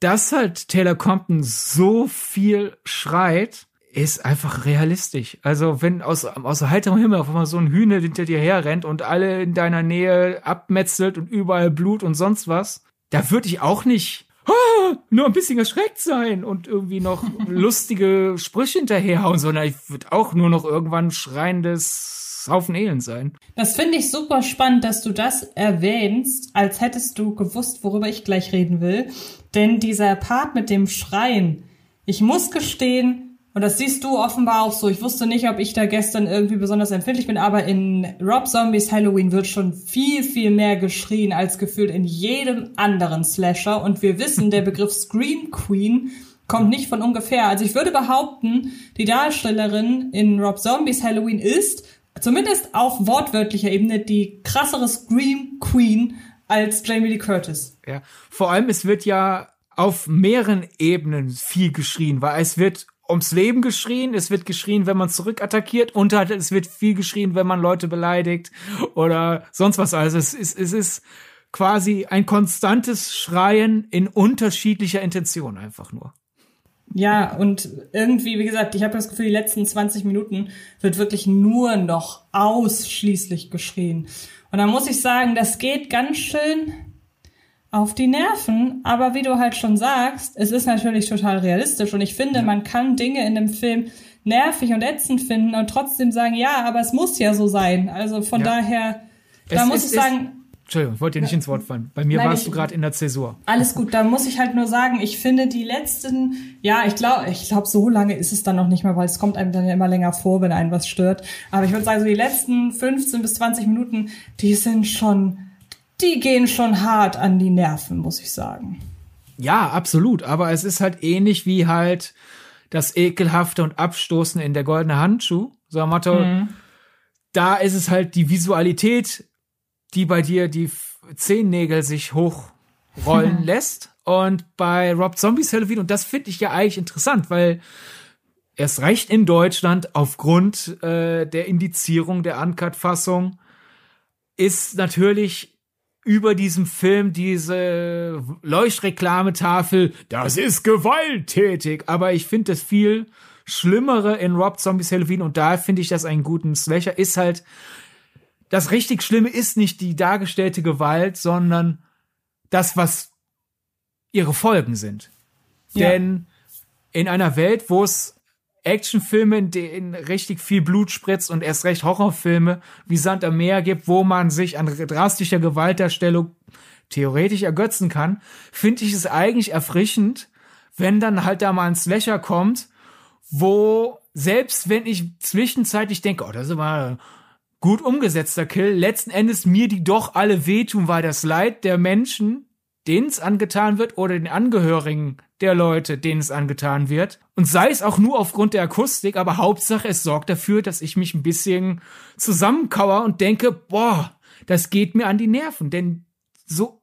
[SPEAKER 3] dass halt Taylor Compton so viel schreit, ist einfach realistisch. Also wenn aus, aus heiterem Himmel auf einmal so ein Hühner hinter dir herrennt und alle in deiner Nähe abmetzelt und überall Blut und sonst was, da würde ich auch nicht ah, nur ein bisschen erschreckt sein und irgendwie noch lustige Sprüche hinterherhauen, sondern ich würde auch nur noch irgendwann schreiendes Haufen Elend sein.
[SPEAKER 2] Das finde ich super spannend, dass du das erwähnst, als hättest du gewusst, worüber ich gleich reden will. Denn dieser Part mit dem Schreien, ich muss gestehen, und das siehst du offenbar auch so. Ich wusste nicht, ob ich da gestern irgendwie besonders empfindlich bin, aber in Rob Zombies Halloween wird schon viel, viel mehr geschrien als gefühlt in jedem anderen Slasher. Und wir wissen, der Begriff Scream Queen kommt nicht von ungefähr. Also ich würde behaupten, die Darstellerin in Rob Zombies Halloween ist, zumindest auf wortwörtlicher Ebene, die krassere Scream Queen als Jamie Lee Curtis.
[SPEAKER 3] Ja, vor allem es wird ja auf mehreren Ebenen viel geschrien, weil es wird ums Leben geschrien, es wird geschrien, wenn man zurückattackiert und halt, es wird viel geschrien, wenn man Leute beleidigt oder sonst was. Also es ist, es ist quasi ein konstantes Schreien in unterschiedlicher Intention einfach nur.
[SPEAKER 2] Ja, und irgendwie, wie gesagt, ich habe das Gefühl, die letzten 20 Minuten wird wirklich nur noch ausschließlich geschrien. Und da muss ich sagen, das geht ganz schön auf die Nerven, aber wie du halt schon sagst, es ist natürlich total realistisch und ich finde, man kann Dinge in dem Film nervig und ätzend finden und trotzdem sagen, ja, aber es muss ja so sein. Also von ja. daher, da es, muss es, ich sagen.
[SPEAKER 3] Entschuldigung, ich wollte dir nicht ins Wort fallen. Bei mir Nein, warst ich, du gerade in der Zäsur.
[SPEAKER 2] Alles gut, da muss ich halt nur sagen, ich finde die letzten, ja, ich glaube, ich glaube, so lange ist es dann noch nicht mal, weil es kommt einem dann ja immer länger vor, wenn einen was stört. Aber ich würde sagen, so die letzten 15 bis 20 Minuten, die sind schon die gehen schon hart an die Nerven, muss ich sagen.
[SPEAKER 3] Ja, absolut. Aber es ist halt ähnlich wie halt das Ekelhafte und Abstoßen in der goldene Handschuh. So ein Motto, mhm. da ist es halt die Visualität, die bei dir die Zehennägel sich hochrollen lässt. Und bei Rob Zombies Halloween, und das finde ich ja eigentlich interessant, weil erst recht in Deutschland aufgrund äh, der Indizierung der Uncut-Fassung ist natürlich über diesem Film diese Leuchtreklametafel, das ist gewalttätig. Aber ich finde das viel Schlimmere in Rob Zombies Halloween und da finde ich das einen guten Slasher, ist halt, das richtig Schlimme ist nicht die dargestellte Gewalt, sondern das, was ihre Folgen sind. Ja. Denn in einer Welt, wo es Actionfilme, in denen richtig viel Blut spritzt und erst recht Horrorfilme wie Sand am Meer gibt, wo man sich an drastischer Gewaltdarstellung theoretisch ergötzen kann, finde ich es eigentlich erfrischend, wenn dann halt da mal ein Slasher kommt, wo selbst wenn ich zwischenzeitlich denke, oh, das ist aber gut umgesetzter Kill, letzten Endes mir die doch alle wehtun, weil das Leid der Menschen, denen es angetan wird, oder den Angehörigen der Leute, denen es angetan wird. Und sei es auch nur aufgrund der Akustik, aber Hauptsache es sorgt dafür, dass ich mich ein bisschen zusammenkauer und denke, boah, das geht mir an die Nerven, denn so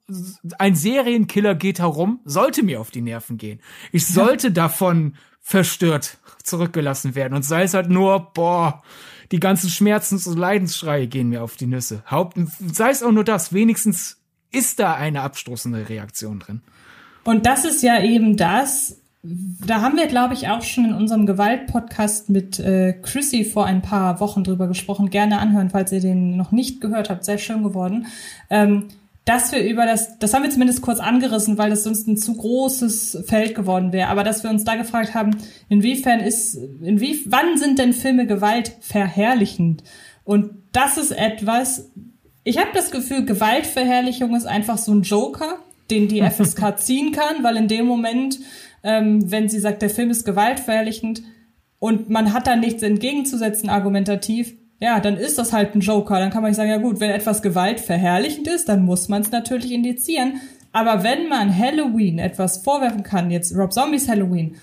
[SPEAKER 3] ein Serienkiller geht herum, sollte mir auf die Nerven gehen. Ich sollte davon verstört zurückgelassen werden und sei es halt nur, boah, die ganzen Schmerzens- und Leidensschreie gehen mir auf die Nüsse. Haupt, sei es auch nur das, wenigstens ist da eine abstoßende Reaktion drin.
[SPEAKER 2] Und das ist ja eben das, da haben wir, glaube ich, auch schon in unserem Gewalt-Podcast mit äh, Chrissy vor ein paar Wochen drüber gesprochen. Gerne anhören, falls ihr den noch nicht gehört habt. Sehr schön geworden. Ähm, dass wir über das, das haben wir zumindest kurz angerissen, weil das sonst ein zu großes Feld geworden wäre. Aber dass wir uns da gefragt haben, inwiefern ist, inwie, wann sind denn Filme gewaltverherrlichend? Und das ist etwas, ich habe das Gefühl, Gewaltverherrlichung ist einfach so ein Joker, den die FSK ziehen kann, weil in dem Moment, ähm, wenn sie sagt, der Film ist gewaltverherrlichend und man hat da nichts entgegenzusetzen argumentativ, ja, dann ist das halt ein Joker. Dann kann man sagen, ja gut, wenn etwas gewaltverherrlichend ist, dann muss man es natürlich indizieren. Aber wenn man Halloween etwas vorwerfen kann, jetzt Rob Zombies Halloween,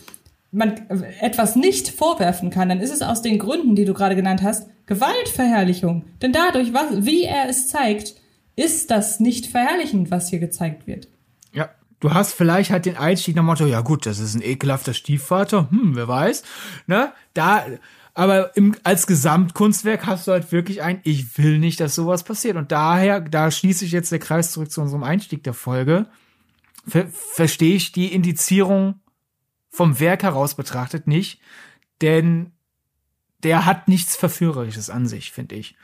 [SPEAKER 2] man etwas nicht vorwerfen kann, dann ist es aus den Gründen, die du gerade genannt hast, Gewaltverherrlichung. Denn dadurch, was, wie er es zeigt, ist das nicht verherrlichend, was hier gezeigt wird.
[SPEAKER 3] Ja, du hast vielleicht halt den Einstieg nach Motto, ja gut, das ist ein ekelhafter Stiefvater, hm, wer weiß, ne? Da, aber im, als Gesamtkunstwerk hast du halt wirklich ein, ich will nicht, dass sowas passiert. Und daher, da schließe ich jetzt der Kreis zurück zu unserem Einstieg der Folge, ver verstehe ich die Indizierung vom Werk heraus betrachtet nicht, denn der hat nichts Verführerisches an sich, finde ich.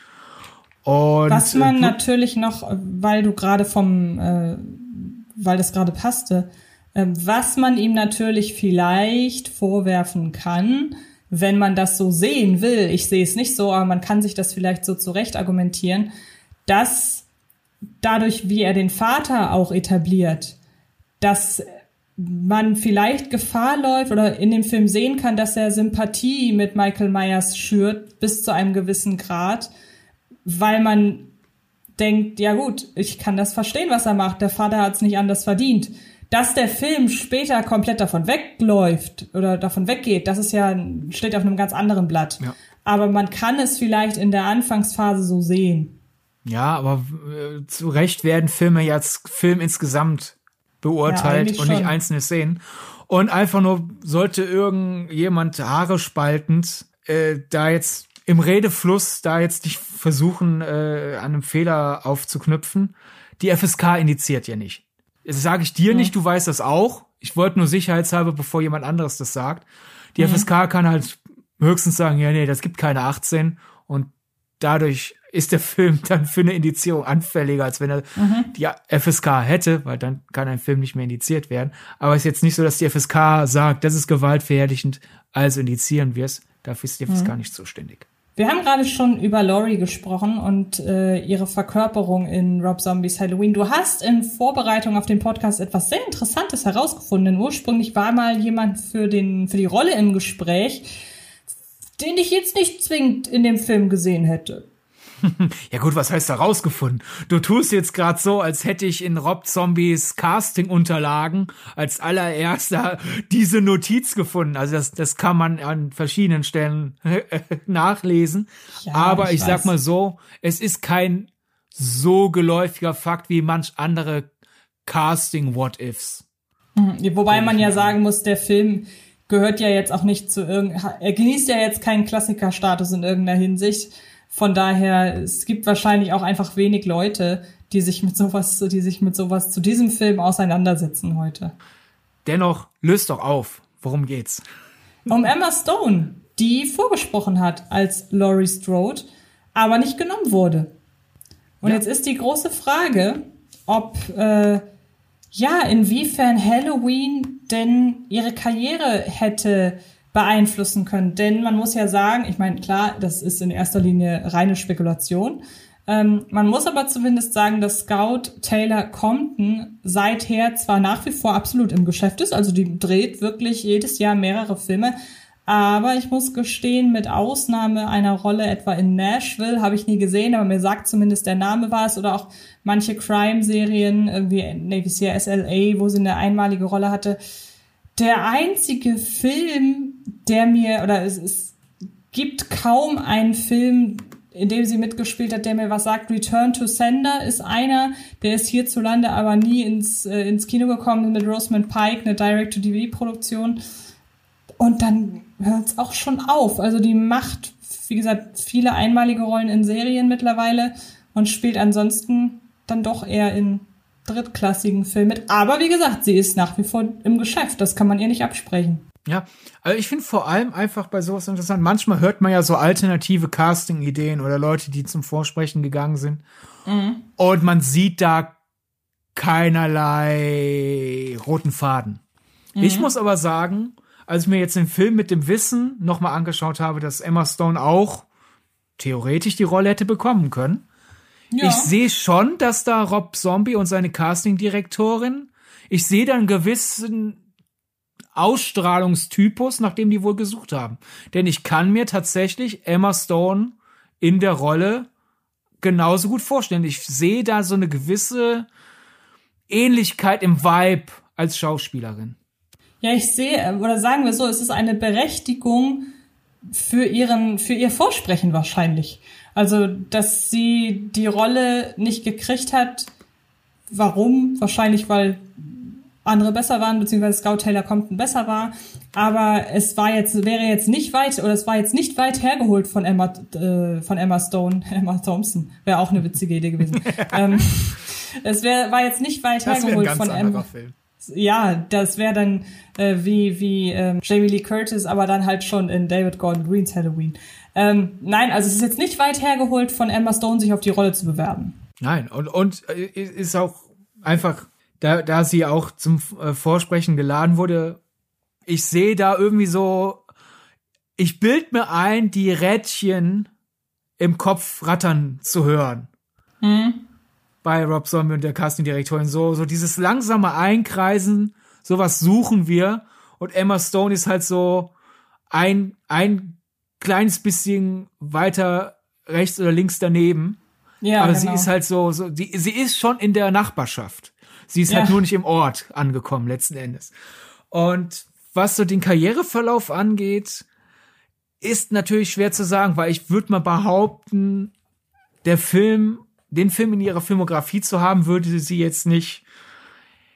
[SPEAKER 2] Und, Was man äh, natürlich noch, weil du gerade vom, äh, weil das gerade passte, äh, was man ihm natürlich vielleicht vorwerfen kann, wenn man das so sehen will, ich sehe es nicht so, aber man kann sich das vielleicht so zurecht argumentieren, dass dadurch, wie er den Vater auch etabliert, dass man vielleicht Gefahr läuft oder in dem Film sehen kann, dass er Sympathie mit Michael Myers schürt bis zu einem gewissen Grad, weil man denkt, ja gut, ich kann das verstehen, was er macht. Der Vater hat es nicht anders verdient. Dass der Film später komplett davon wegläuft oder davon weggeht, das ist ja steht auf einem ganz anderen Blatt. Ja. Aber man kann es vielleicht in der Anfangsphase so sehen.
[SPEAKER 3] Ja, aber äh, zu Recht werden Filme jetzt Film insgesamt beurteilt ja, und nicht einzelne Szenen. Und einfach nur sollte irgendjemand Haare spaltend äh, da jetzt im Redefluss da jetzt nicht versuchen, äh, an einem Fehler aufzuknüpfen. Die FSK indiziert ja nicht. Das sage ich dir mhm. nicht, du weißt das auch. Ich wollte nur sicherheitshalber, bevor jemand anderes das sagt. Die mhm. FSK kann halt höchstens sagen, ja, nee, das gibt keine 18 und dadurch ist der Film dann für eine Indizierung anfälliger, als wenn er mhm. die FSK hätte, weil dann kann ein Film nicht mehr indiziert werden. Aber es ist jetzt nicht so, dass die FSK sagt, das ist gewaltverherrlichend, also indizieren wir es. Dafür ist die FSK mhm. nicht zuständig.
[SPEAKER 2] Wir haben gerade schon über Laurie gesprochen und äh, ihre Verkörperung in Rob Zombies Halloween. Du hast in Vorbereitung auf den Podcast etwas sehr Interessantes herausgefunden. Denn ursprünglich war mal jemand für, den, für die Rolle im Gespräch, den ich jetzt nicht zwingend in dem Film gesehen hätte.
[SPEAKER 3] Ja gut, was heißt da rausgefunden? Du tust jetzt gerade so, als hätte ich in Rob Zombies Casting-Unterlagen als allererster diese Notiz gefunden. Also das, das kann man an verschiedenen Stellen nachlesen. Ja, Aber ich, ich sag mal so, es ist kein so geläufiger Fakt wie manch andere Casting-What-Ifs.
[SPEAKER 2] Mhm, wobei man ja sagen muss, der Film gehört ja jetzt auch nicht zu irgendeinem, er genießt ja jetzt keinen Klassikerstatus in irgendeiner Hinsicht von daher, es gibt wahrscheinlich auch einfach wenig Leute, die sich mit sowas, die sich mit sowas zu diesem Film auseinandersetzen heute.
[SPEAKER 3] Dennoch, löst doch auf. Worum geht's?
[SPEAKER 2] Um Emma Stone, die vorgesprochen hat als Laurie Strode, aber nicht genommen wurde. Und ja. jetzt ist die große Frage, ob äh, ja, inwiefern Halloween denn ihre Karriere hätte beeinflussen können. Denn man muss ja sagen, ich meine, klar, das ist in erster Linie reine Spekulation. Ähm, man muss aber zumindest sagen, dass Scout Taylor Compton seither zwar nach wie vor absolut im Geschäft ist, also die dreht wirklich jedes Jahr mehrere Filme, aber ich muss gestehen, mit Ausnahme einer Rolle etwa in Nashville habe ich nie gesehen, aber mir sagt zumindest der Name war es oder auch manche Crime-Serien wie Navy CIS LA, wo sie eine einmalige Rolle hatte. Der einzige Film, der mir, oder es, es gibt kaum einen Film, in dem sie mitgespielt hat, der mir was sagt. Return to Sender ist einer, der ist hierzulande aber nie ins, äh, ins Kino gekommen mit Rosamund Pike, eine Direct-to-DVD-Produktion. Und dann hört es auch schon auf. Also die macht, wie gesagt, viele einmalige Rollen in Serien mittlerweile und spielt ansonsten dann doch eher in drittklassigen Filmen mit. Aber wie gesagt, sie ist nach wie vor im Geschäft. Das kann man ihr nicht absprechen.
[SPEAKER 3] Ja, also ich finde vor allem einfach bei sowas interessant. Manchmal hört man ja so alternative Casting-Ideen oder Leute, die zum Vorsprechen gegangen sind. Mhm. Und man sieht da keinerlei roten Faden. Mhm. Ich muss aber sagen, als ich mir jetzt den Film mit dem Wissen nochmal angeschaut habe, dass Emma Stone auch theoretisch die Rolle hätte bekommen können. Ja. Ich sehe schon, dass da Rob Zombie und seine Casting-Direktorin, ich sehe da einen gewissen Ausstrahlungstypus, nach dem die wohl gesucht haben. Denn ich kann mir tatsächlich Emma Stone in der Rolle genauso gut vorstellen. Ich sehe da so eine gewisse Ähnlichkeit im Vibe als Schauspielerin.
[SPEAKER 2] Ja, ich sehe, oder sagen wir so, es ist eine Berechtigung für ihren, für ihr Vorsprechen wahrscheinlich. Also, dass sie die Rolle nicht gekriegt hat. Warum? Wahrscheinlich, weil andere besser waren, beziehungsweise Scout Taylor Compton besser war. Aber es war jetzt, wäre jetzt nicht weit, oder es war jetzt nicht weit hergeholt von Emma, äh, von Emma Stone, Emma Thompson. Wäre auch eine witzige Idee gewesen. ähm, es wär, war jetzt nicht weit das hergeholt von Emma. Film. Ja, das wäre dann äh, wie, wie ähm, Jamie Lee Curtis, aber dann halt schon in David Gordon Greens Halloween. Ähm, nein, also es ist jetzt nicht weit hergeholt von Emma Stone, sich auf die Rolle zu bewerben.
[SPEAKER 3] Nein, und, und äh, ist auch einfach da, da sie auch zum äh, Vorsprechen geladen wurde, ich sehe da irgendwie so ich bild mir ein, die Rädchen im Kopf rattern zu hören. Mhm. Bei Rob Zombie und der Castingdirektorin. So, so dieses langsame Einkreisen, sowas suchen wir. Und Emma Stone ist halt so ein, ein kleines bisschen weiter rechts oder links daneben. Ja, Aber genau. sie ist halt so, so die, sie ist schon in der Nachbarschaft. Sie ist halt ja. halt nur nicht im Ort angekommen, letzten Endes. Und was so den Karriereverlauf angeht, ist natürlich schwer zu sagen, weil ich würde mal behaupten, der Film, den Film in ihrer Filmografie zu haben, würde sie jetzt nicht,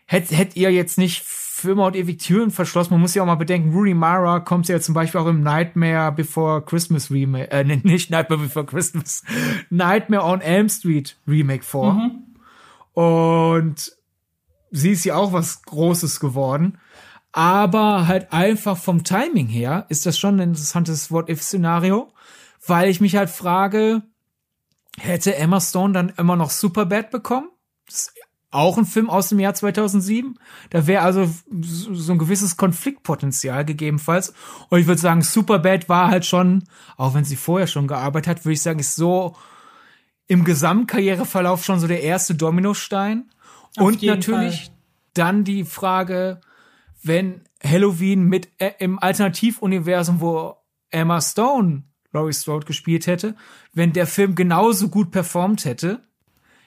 [SPEAKER 3] hätte hätt ihr jetzt nicht für immer und ewig Türen verschlossen. Man muss ja auch mal bedenken, Rooney Mara kommt ja zum Beispiel auch im Nightmare Before Christmas Remake, äh, nicht Nightmare Before Christmas, Nightmare on Elm Street Remake vor. Mhm. Und sie ist ja auch was Großes geworden. Aber halt einfach vom Timing her ist das schon ein interessantes What-If-Szenario, weil ich mich halt frage, hätte Emma Stone dann immer noch Superbad bekommen? Auch ein Film aus dem Jahr 2007. Da wäre also so ein gewisses Konfliktpotenzial gegebenenfalls. Und ich würde sagen, Superbad war halt schon, auch wenn sie vorher schon gearbeitet hat, würde ich sagen, ist so im Gesamtkarriereverlauf schon so der erste Dominostein. Auf Und natürlich Fall. dann die Frage, wenn Halloween mit äh, im Alternativuniversum, wo Emma Stone Laurie Strode gespielt hätte, wenn der Film genauso gut performt hätte,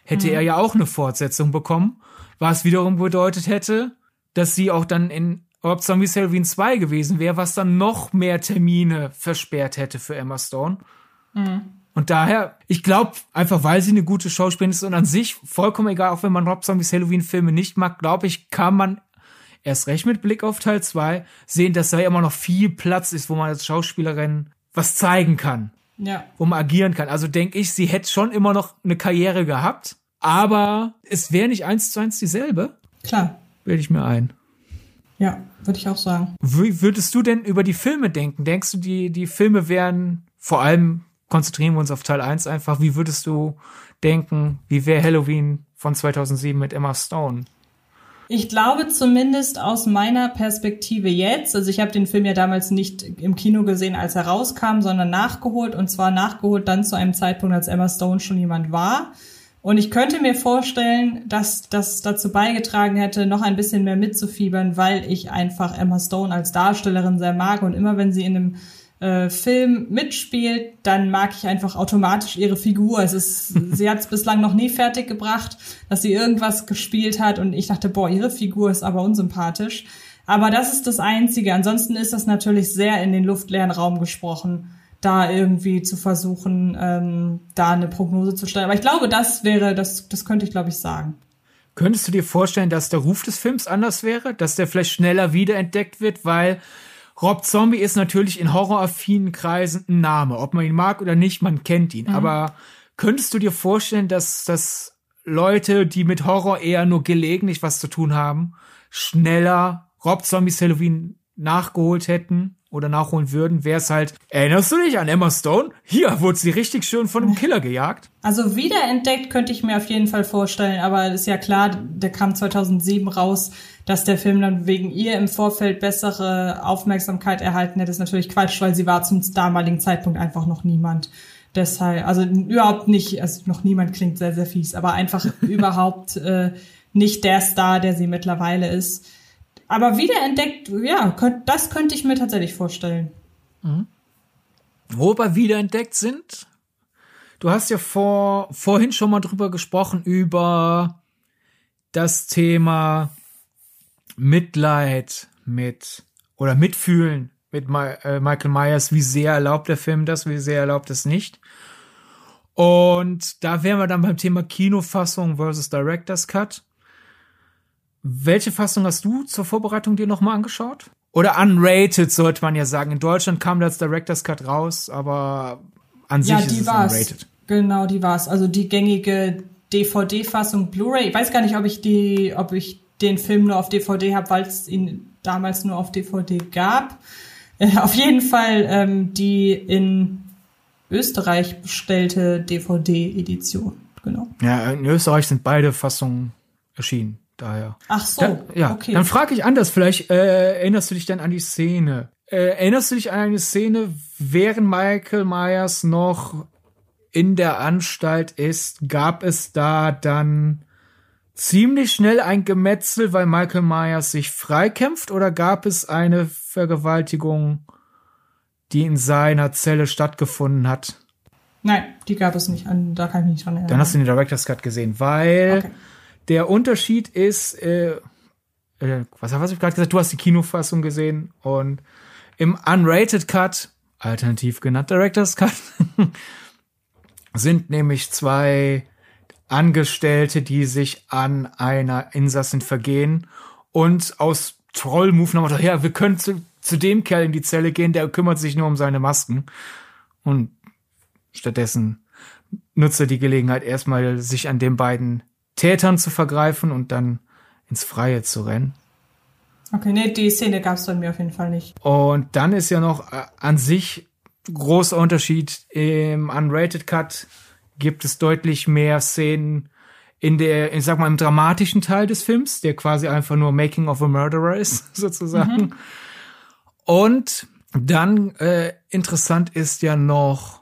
[SPEAKER 3] hätte mhm. er ja auch eine Fortsetzung bekommen, was wiederum bedeutet hätte, dass sie auch dann in Rob Zombies Halloween 2 gewesen wäre, was dann noch mehr Termine versperrt hätte für Emma Stone. Mhm. Und daher, ich glaube, einfach weil sie eine gute Schauspielerin ist und an sich vollkommen egal, auch wenn man Rob Zombies Halloween Filme nicht mag, glaube ich, kann man erst recht mit Blick auf Teil 2 sehen, dass da immer noch viel Platz ist, wo man als Schauspielerin was zeigen kann. Ja. Wo man agieren kann. Also denke ich, sie hätte schon immer noch eine Karriere gehabt, aber es wäre nicht eins zu eins dieselbe.
[SPEAKER 2] Klar.
[SPEAKER 3] Bilde ich mir ein.
[SPEAKER 2] Ja, würde ich auch sagen.
[SPEAKER 3] Wie würdest du denn über die Filme denken? Denkst du, die, die Filme wären, vor allem konzentrieren wir uns auf Teil 1 einfach, wie würdest du denken, wie wäre Halloween von 2007 mit Emma Stone?
[SPEAKER 2] Ich glaube zumindest aus meiner Perspektive jetzt, also ich habe den Film ja damals nicht im Kino gesehen, als er rauskam, sondern nachgeholt und zwar nachgeholt dann zu einem Zeitpunkt, als Emma Stone schon jemand war. Und ich könnte mir vorstellen, dass das dazu beigetragen hätte, noch ein bisschen mehr mitzufiebern, weil ich einfach Emma Stone als Darstellerin sehr mag und immer wenn sie in einem äh, Film mitspielt, dann mag ich einfach automatisch ihre Figur. Es ist, sie hat es bislang noch nie fertig gebracht, dass sie irgendwas gespielt hat und ich dachte, boah, ihre Figur ist aber unsympathisch. Aber das ist das Einzige. Ansonsten ist das natürlich sehr in den luftleeren Raum gesprochen, da irgendwie zu versuchen, ähm, da eine Prognose zu stellen. Aber ich glaube, das wäre, das, das könnte ich, glaube ich, sagen.
[SPEAKER 3] Könntest du dir vorstellen, dass der Ruf des Films anders wäre? Dass der vielleicht schneller wiederentdeckt wird, weil Rob Zombie ist natürlich in horroraffinen Kreisen ein Name. Ob man ihn mag oder nicht, man kennt ihn. Mhm. Aber könntest du dir vorstellen, dass, dass Leute, die mit Horror eher nur gelegentlich was zu tun haben, schneller Rob Zombies Halloween nachgeholt hätten oder nachholen würden, wäre es halt, erinnerst du dich an Emma Stone? Hier wurde sie richtig schön von einem Killer gejagt.
[SPEAKER 2] Also wiederentdeckt könnte ich mir auf jeden Fall vorstellen, aber ist ja klar, der kam 2007 raus, dass der Film dann wegen ihr im Vorfeld bessere Aufmerksamkeit erhalten hätte, ist natürlich Quatsch, weil sie war zum damaligen Zeitpunkt einfach noch niemand. Deshalb, also überhaupt nicht, also noch niemand klingt sehr, sehr fies, aber einfach überhaupt äh, nicht der Star, der sie mittlerweile ist aber wiederentdeckt, ja, könnt, das könnte ich mir tatsächlich vorstellen. Mhm.
[SPEAKER 3] Wo wir wiederentdeckt sind, du hast ja vor, vorhin schon mal drüber gesprochen, über das Thema Mitleid mit oder Mitfühlen mit äh, Michael Myers, wie sehr erlaubt der Film das, wie sehr erlaubt es nicht. Und da wären wir dann beim Thema Kinofassung versus Director's Cut. Welche Fassung hast du zur Vorbereitung dir nochmal angeschaut? Oder unrated, sollte man ja sagen. In Deutschland kam das Director's Cut raus, aber an sich ja, ist es war's. unrated.
[SPEAKER 2] Genau, die war's. Also die gängige DVD-Fassung Blu-ray. Ich weiß gar nicht, ob ich die, ob ich den Film nur auf DVD habe, weil es ihn damals nur auf DVD gab. Äh, auf jeden Fall ähm, die in Österreich bestellte DVD-Edition. Genau.
[SPEAKER 3] Ja, in Österreich sind beide Fassungen erschienen Daher.
[SPEAKER 2] Ach so,
[SPEAKER 3] Dann, ja,
[SPEAKER 2] okay.
[SPEAKER 3] dann frage ich anders. Vielleicht äh, erinnerst du dich dann an die Szene. Äh, erinnerst du dich an eine Szene, während Michael Myers noch in der Anstalt ist? Gab es da dann ziemlich schnell ein Gemetzel, weil Michael Myers sich freikämpft? Oder gab es eine Vergewaltigung, die in seiner Zelle stattgefunden hat?
[SPEAKER 2] Nein, die gab es nicht. Da kann ich mich nicht dran erinnern.
[SPEAKER 3] Dann hast du den Director's Cut gesehen, weil
[SPEAKER 2] Okay.
[SPEAKER 3] der Unterschied ist, äh, äh, was, was ich gerade gesagt? Du hast die Kinofassung gesehen und im Unrated Cut, alternativ genannt Director's Cut, sind nämlich zwei Angestellte, die sich an einer Insassin vergehen und aus Trollmove Motto, ja, wir können zu, zu dem Kerl in die Zelle gehen, der kümmert sich nur um seine Masken. Und stattdessen nutzt er die Gelegenheit, erstmal sich an den beiden Tätern zu vergreifen und dann ins Freie zu rennen.
[SPEAKER 2] Okay, nee, die Szene gab es bei mir auf jeden Fall nicht.
[SPEAKER 3] Und dann ist ja noch äh, an sich großer Unterschied. Im Unrated Cut gibt es deutlich mehr Szenen in der, ich sag mal, im dramatischen Teil des Films, der quasi einfach nur Making of a Murderer ist, sozusagen. Und dann äh, interessant ist ja noch,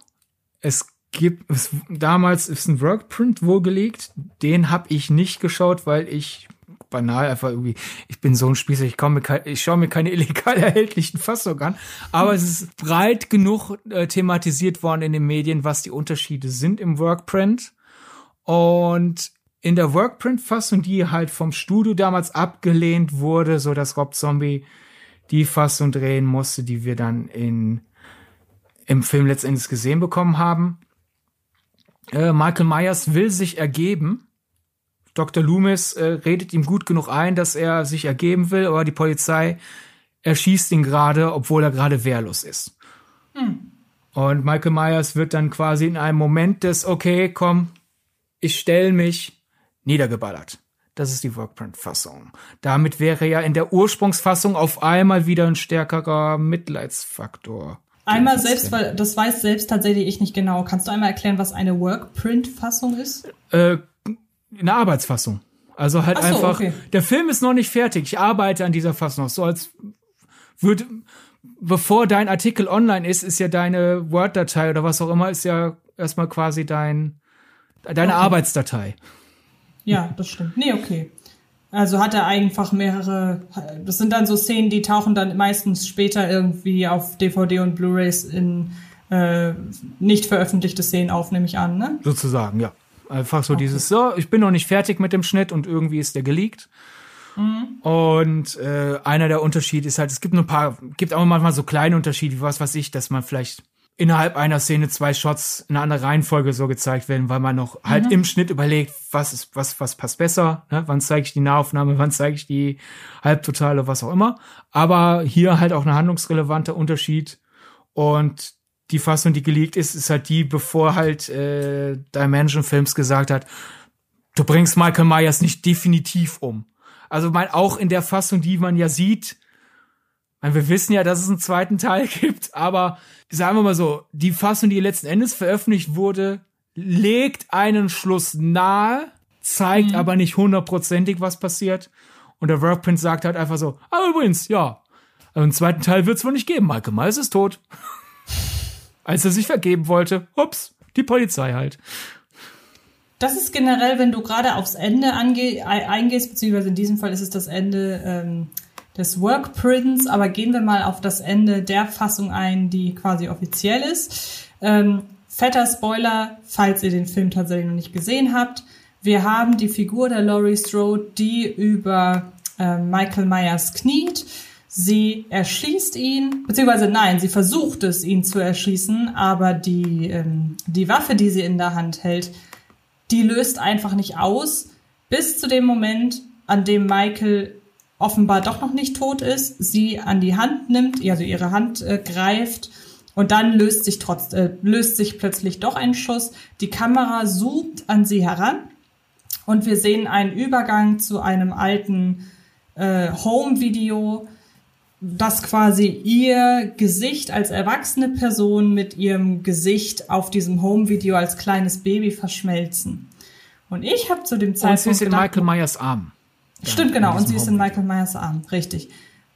[SPEAKER 3] es gibt, es, damals ist ein Workprint wohlgelegt, den habe ich nicht geschaut, weil ich banal einfach irgendwie, ich bin so ein Spießer, ich, komm mir kein, ich schaue mir keine illegal erhältlichen Fassungen an, aber es ist breit genug äh, thematisiert worden in den Medien, was die Unterschiede sind im Workprint. Und in der Workprint-Fassung, die halt vom Studio damals abgelehnt wurde, so dass Rob Zombie die Fassung drehen musste, die wir dann in, im Film letztendlich gesehen bekommen haben. Äh, Michael Myers will sich ergeben. Dr. Loomis äh, redet ihm gut genug ein, dass er sich ergeben will, aber die Polizei erschießt ihn gerade, obwohl er gerade wehrlos ist. Und Michael Myers wird dann quasi in einem Moment des, okay, komm, ich stell mich, niedergeballert. Das ist die Workprint-Fassung. Damit wäre ja in der Ursprungsfassung auf einmal wieder ein stärkerer Mitleidsfaktor.
[SPEAKER 2] Einmal selbst, weil das weiß selbst tatsächlich ich nicht genau. Kannst du einmal erklären, was eine Workprint-Fassung ist?
[SPEAKER 3] Äh, eine Arbeitsfassung. Also halt
[SPEAKER 2] so,
[SPEAKER 3] einfach,
[SPEAKER 2] okay.
[SPEAKER 3] der Film ist noch nicht fertig. Ich arbeite an dieser Fassung noch. So als würde, bevor dein Artikel online ist, ist ja deine Word-Datei oder was auch immer, ist ja erstmal quasi dein, deine
[SPEAKER 2] Okay.
[SPEAKER 3] Arbeitsdatei.
[SPEAKER 2] Ja, das stimmt. Nee, okay. Also hat er einfach mehrere, das sind dann so Szenen, die tauchen dann meistens später irgendwie auf DVD und Blu-rays in äh, nicht veröffentlichte Szenen auf, nehme ich an, ne?
[SPEAKER 3] Sozusagen, ja. Einfach so dieses, so, ich bin noch nicht fertig mit dem Schnitt und irgendwie ist der geleakt. Und äh, einer der Unterschiede ist halt, es gibt nur ein paar, gibt auch manchmal so kleine Unterschiede, wie was weiß ich, dass man vielleicht innerhalb einer Szene zwei Shots in einer anderen Reihenfolge so gezeigt werden, weil man noch halt im Schnitt überlegt, was ist, was, was passt besser, ne? wann zeige ich die Nahaufnahme, wann zeige ich die Halbtotale, was auch immer. Aber hier halt auch ein handlungsrelevanter Unterschied. Und die Fassung, die geleakt ist, ist halt die, bevor halt äh, Dimension Films gesagt hat, du bringst Michael Myers nicht definitiv um. Also mein, auch in der Fassung, die man ja sieht, meine, wir wissen ja, dass es einen zweiten Teil gibt, aber sagen wir mal so, die Fassung, die letzten Endes veröffentlicht wurde, legt einen Schluss nahe, zeigt aber nicht hundertprozentig, was passiert. Und der Workprint sagt halt einfach so, ah, übrigens, ja, einen zweiten Teil wird es wohl nicht geben. Michael Myers ist tot. Als er sich vergeben wollte, ups, die Polizei halt.
[SPEAKER 2] Das ist generell, wenn du gerade aufs Ende ange ei- eingehst, beziehungsweise in diesem Fall ist es das Ende ähm, des Workprints, aber gehen wir mal auf das Ende der Fassung ein, die quasi offiziell ist. Ähm, fetter Spoiler, falls ihr den Film tatsächlich noch nicht gesehen habt. Wir haben die Figur der Laurie Strode, die über ähm, Michael Myers kniet. Sie erschießt ihn, beziehungsweise nein, sie versucht es, ihn zu erschießen, aber die, ähm, die Waffe, die sie in der Hand hält, die löst einfach nicht aus, bis zu dem Moment, an dem Michael offenbar doch noch nicht tot ist, sie an die Hand nimmt, also ihre Hand äh, greift und dann löst sich trotz, äh, löst sich plötzlich doch ein Schuss. Die Kamera zoomt an sie heran und wir sehen einen Übergang zu einem alten äh, Home-Video, dass quasi ihr Gesicht als erwachsene Person mit ihrem Gesicht auf diesem Home-Video als kleines Baby verschmelzen. Und ich habe zu dem
[SPEAKER 3] Und sie
[SPEAKER 2] Zeitpunkt
[SPEAKER 3] ist in
[SPEAKER 2] gedacht,
[SPEAKER 3] Michael Myers Arm.
[SPEAKER 2] Stimmt, genau. Und sie ist in Michael Myers Arm. Richtig.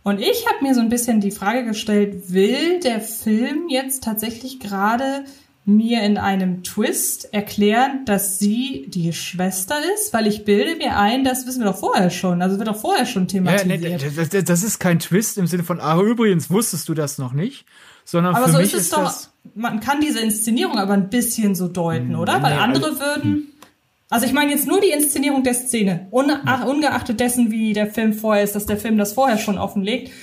[SPEAKER 2] Und ich habe mir so ein bisschen die Frage gestellt, will der Film jetzt tatsächlich gerade mir in einem Twist erklären, dass sie die Schwester ist, weil ich bilde mir ein, das wissen wir doch vorher schon. Also wird doch vorher schon thematisiert. Ja,
[SPEAKER 3] nee, das, das, ist kein Twist im Sinne von, ah, übrigens wusstest du das noch nicht, sondern
[SPEAKER 2] aber
[SPEAKER 3] für
[SPEAKER 2] so
[SPEAKER 3] mich
[SPEAKER 2] ist es doch. Man kann diese Inszenierung aber ein bisschen so deuten, oder? Weil nee, andere also, würden. Also ich meine jetzt nur die Inszenierung der Szene, ungeachtet dessen, wie der Film vorher ist, dass der Film das vorher schon offenlegt.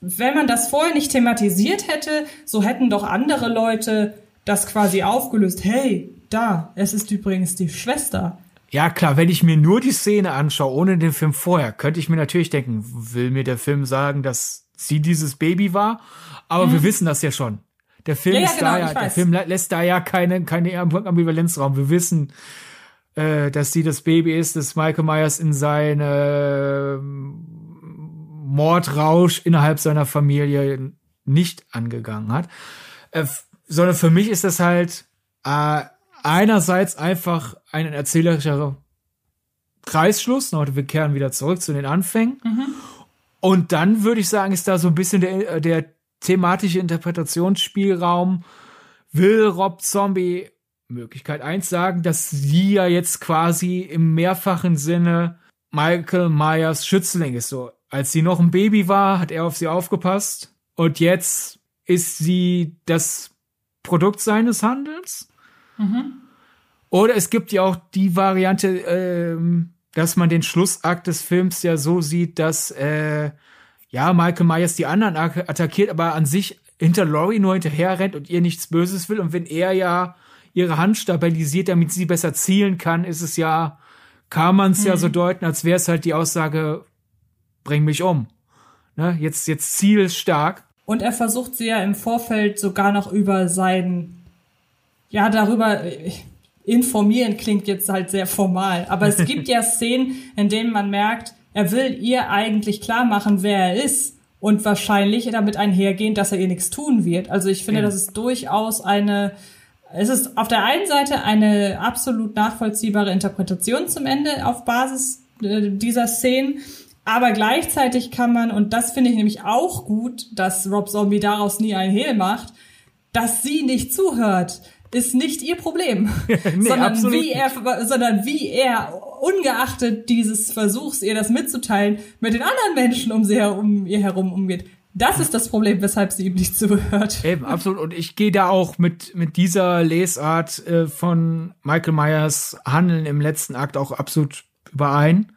[SPEAKER 2] Wenn man das vorher nicht thematisiert hätte, so hätten doch andere Leute das quasi aufgelöst. Hey, da, es ist übrigens die Schwester.
[SPEAKER 3] Ja, klar, wenn ich mir nur die Szene anschaue, ohne den Film vorher, könnte ich mir natürlich denken, will mir der Film sagen, dass sie dieses Baby war? Aber mhm. wir wissen das ja schon. Der Film ja, ja, genau, da ja, der Film lässt da ja keine, keine Ambivalenzraum. Wir wissen, äh, dass sie das Baby ist, dass Michael Myers in seine ähm, Mordrausch innerhalb seiner Familie nicht angegangen hat. Äh, sondern für mich ist das halt äh, einerseits einfach ein erzählerischer Kreisschluss. Wir kehren wieder zurück zu den Anfängen. Mhm. Und dann würde ich sagen, ist da so ein bisschen der, der thematische Interpretationsspielraum. Will Rob Zombie Möglichkeit eins sagen, dass sie ja jetzt quasi im mehrfachen Sinne Michael Myers Schützling ist. So, als sie noch ein Baby war, hat er auf sie aufgepasst. Und jetzt ist sie das Produkt seines Handelns. Mhm. Oder es gibt ja auch die Variante, ähm, dass man den Schlussakt des Films ja so sieht, dass äh, ja Michael Myers die anderen attackiert, aber an sich hinter Laurie nur hinterher rennt und ihr nichts Böses will. Und wenn er ja ihre Hand stabilisiert, damit sie besser zielen kann, ist es ja, kann man es mhm. ja so deuten, als wäre es halt die Aussage, bring mich um. Ne? Jetzt, jetzt zielstark.
[SPEAKER 2] Und er versucht sie ja im Vorfeld sogar noch über sein, ja, darüber äh, informieren klingt jetzt halt sehr formal. Aber es gibt ja Szenen, in denen man merkt, er will ihr eigentlich klar machen, wer er ist und wahrscheinlich damit einhergehen, dass er ihr nichts tun wird. Also ich finde, ja. das ist durchaus eine, es ist auf der einen Seite eine absolut nachvollziehbare Interpretation zum Ende auf Basis äh, dieser Szenen. Aber gleichzeitig kann man, und das finde ich nämlich auch gut, dass Rob Zombie daraus nie ein Hehl macht, dass sie nicht zuhört, ist nicht ihr Problem. nee, sondern, wie er, sondern wie er, ungeachtet dieses Versuchs, ihr das mitzuteilen, mit den anderen Menschen um sie herum, ihr herum umgeht. Das ist das Problem, weshalb sie ihm nicht zuhört.
[SPEAKER 3] Eben, absolut. Und ich gehe da auch mit, mit dieser Lesart äh, von Michael Myers Handeln im letzten Akt auch absolut überein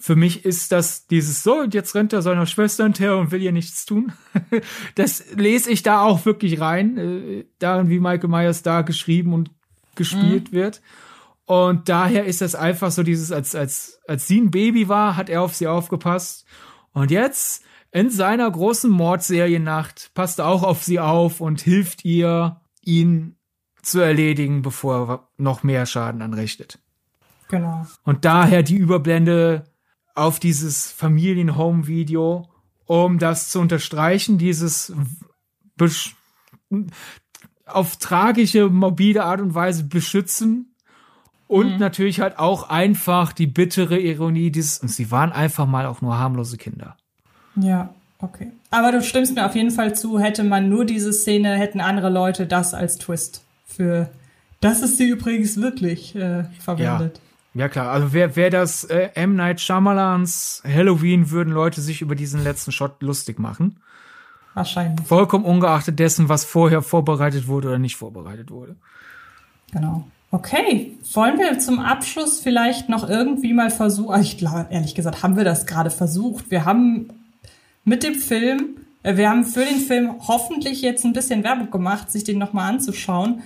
[SPEAKER 3] für mich ist das dieses so, und jetzt rennt er seiner Schwester hinterher und will ihr nichts tun. das lese ich da auch wirklich rein, äh, darin, wie Michael Myers da geschrieben und gespielt mhm. wird. Und daher ist das einfach so dieses, als, als, als sie ein Baby war, hat er auf sie aufgepasst. Und jetzt, in seiner großen Mordseriennacht, passt er auch auf sie auf und hilft ihr, ihn zu erledigen, bevor er noch mehr Schaden anrichtet.
[SPEAKER 2] Genau.
[SPEAKER 3] Und daher die Überblende auf dieses Familienhome-Video, um das zu unterstreichen, dieses auf tragische, morbide Art und Weise beschützen und mhm. natürlich halt auch einfach die bittere Ironie dieses, und sie waren einfach mal auch nur harmlose Kinder.
[SPEAKER 2] Ja, okay. Aber du stimmst mir auf jeden Fall zu, hätte man nur diese Szene, hätten andere Leute das als Twist für, das ist sie übrigens wirklich äh, verwendet. Ja.
[SPEAKER 3] Ja klar, also wer, wer das äh, M. Night Shyamalans Halloween würden Leute sich über diesen letzten Shot lustig machen.
[SPEAKER 2] Wahrscheinlich.
[SPEAKER 3] Vollkommen ungeachtet dessen, was vorher vorbereitet wurde oder nicht vorbereitet wurde.
[SPEAKER 2] Genau. Okay, wollen wir zum Abschluss vielleicht noch irgendwie mal versuchen, also ich glaube, ehrlich gesagt, haben wir das gerade versucht. Wir haben mit dem Film, äh, wir haben für den Film hoffentlich jetzt ein bisschen Werbung gemacht, sich den nochmal anzuschauen.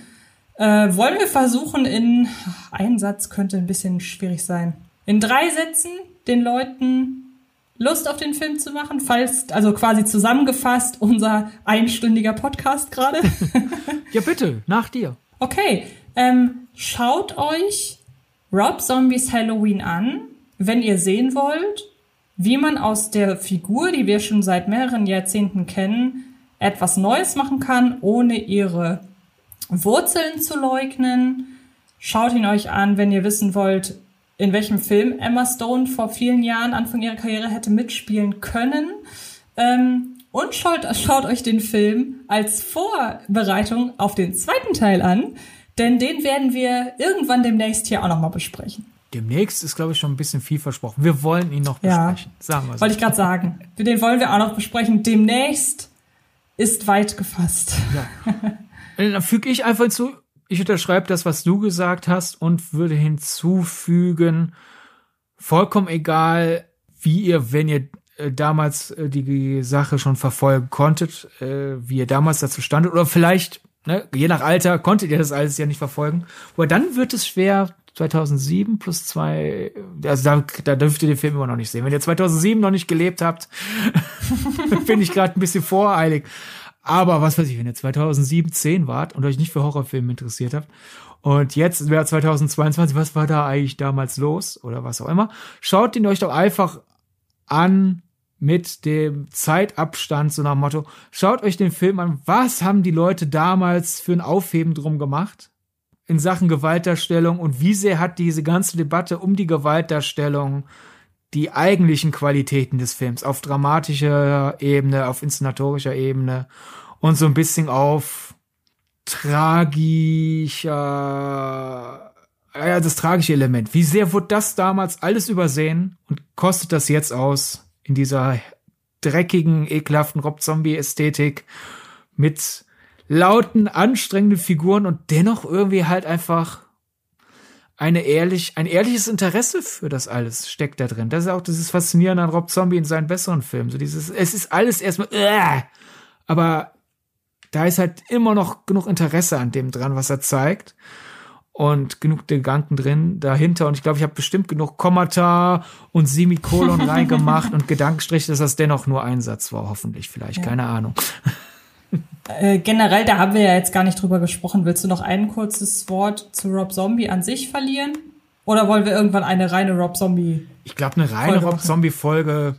[SPEAKER 2] Äh, wollen wir versuchen, in ein Satz könnte ein bisschen schwierig sein. In drei Sätzen den Leuten Lust auf den Film zu machen, falls, also quasi zusammengefasst, unser einstündiger Podcast gerade.
[SPEAKER 3] ja, bitte, nach dir.
[SPEAKER 2] Okay, ähm, schaut euch Rob Zombies Halloween an, wenn ihr sehen wollt, wie man aus der Figur, die wir schon seit mehreren Jahrzehnten kennen, etwas Neues machen kann, ohne ihre Wurzeln zu leugnen. Schaut ihn euch an, wenn ihr wissen wollt, in welchem Film Emma Stone vor vielen Jahren, Anfang ihrer Karriere, hätte mitspielen können. Ähm, und schaut, schaut euch den Film als Vorbereitung auf den zweiten Teil an, denn den werden wir irgendwann demnächst hier auch nochmal besprechen.
[SPEAKER 3] Demnächst ist, glaube ich, schon ein bisschen viel versprochen. Wir wollen ihn noch
[SPEAKER 2] Ja.
[SPEAKER 3] besprechen. Sagen wir so.
[SPEAKER 2] Wollte ich gerade sagen. Den wollen wir auch noch besprechen. Demnächst ist weit gefasst.
[SPEAKER 3] Äh, Dann füge ich einfach hinzu, ich unterschreibe das, was du gesagt hast und würde hinzufügen, vollkommen egal, wie ihr, wenn ihr äh, damals äh, die Sache schon verfolgen konntet, äh, wie ihr damals dazu standet, oder vielleicht, ne, je nach Alter, konntet ihr das alles ja nicht verfolgen, aber dann wird es schwer, 2007 plus zwei, also da, da dürft ihr den Film immer noch nicht sehen. Wenn ihr 2007 noch nicht gelebt habt, bin ich gerade ein bisschen voreilig. Aber was weiß ich, wenn ihr 2007, 10 wart und euch nicht für Horrorfilme interessiert habt und jetzt wäre 2022, was war da eigentlich damals los oder was auch immer, schaut ihn euch doch einfach an mit dem Zeitabstand, so nach dem Motto, schaut euch den Film an, was haben die Leute damals für ein Aufheben drum gemacht in Sachen Gewaltdarstellung und wie sehr hat diese ganze Debatte um die Gewaltdarstellung die eigentlichen Qualitäten des Films auf dramatischer Ebene, auf inszenatorischer Ebene und so ein bisschen auf tragischer, ja, das tragische Element. Wie sehr wurde das damals alles übersehen und kostet das jetzt aus in dieser dreckigen, ekelhaften Rob-Zombie-Ästhetik mit lauten, anstrengenden Figuren und dennoch irgendwie halt einfach eine ehrlich, ein ehrliches Interesse für das alles steckt da drin. Das ist auch dieses Faszinierende an Rob Zombie in seinen besseren Filmen. So dieses, es ist alles erstmal, äh, aber da ist halt immer noch genug Interesse an dem dran, was er zeigt. Und genug Gedanken drin dahinter. Und ich glaube, ich habe bestimmt genug Kommata und Semikolon reingemacht und Gedankenstriche, dass das dennoch nur ein Satz war, hoffentlich, vielleicht, keine Ahnung.
[SPEAKER 2] Äh, generell, da haben wir ja jetzt gar nicht drüber gesprochen. Willst du noch ein kurzes Wort zu Rob Zombie an sich verlieren? Oder wollen wir irgendwann eine reine Rob Zombie?
[SPEAKER 3] Ich glaube, eine reine
[SPEAKER 2] Folge
[SPEAKER 3] Rob
[SPEAKER 2] machen.
[SPEAKER 3] Zombie-Folge,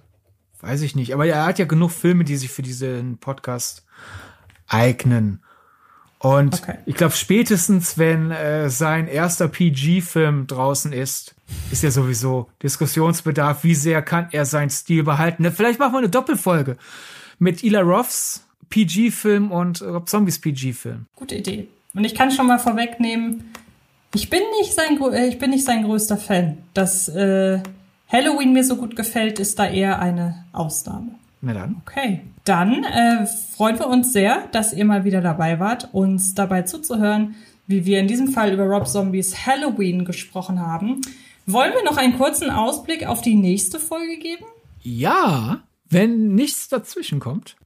[SPEAKER 3] weiß ich nicht. Aber er hat ja genug Filme, die sich für diesen Podcast eignen. Und
[SPEAKER 2] Okay.
[SPEAKER 3] ich glaube, spätestens, wenn äh, sein erster PG-Film draußen ist, ist ja sowieso Diskussionsbedarf. Wie sehr kann er seinen Stil behalten? Vielleicht machen wir eine Doppelfolge mit Ila Roths PG-Film und Rob Zombies PG-Film.
[SPEAKER 2] Gute Idee. Und ich kann schon mal vorwegnehmen, ich bin nicht sein, äh, ich bin nicht sein größter Fan. Dass äh, Halloween mir so gut gefällt, ist da eher eine Ausnahme.
[SPEAKER 3] Na dann.
[SPEAKER 2] Okay, dann äh, freuen wir uns sehr, dass ihr mal wieder dabei wart, uns dabei zuzuhören, wie wir in diesem Fall über Rob Zombies Halloween gesprochen haben. Wollen wir noch einen kurzen Ausblick auf die nächste Folge geben?
[SPEAKER 3] Ja, wenn nichts dazwischen kommt.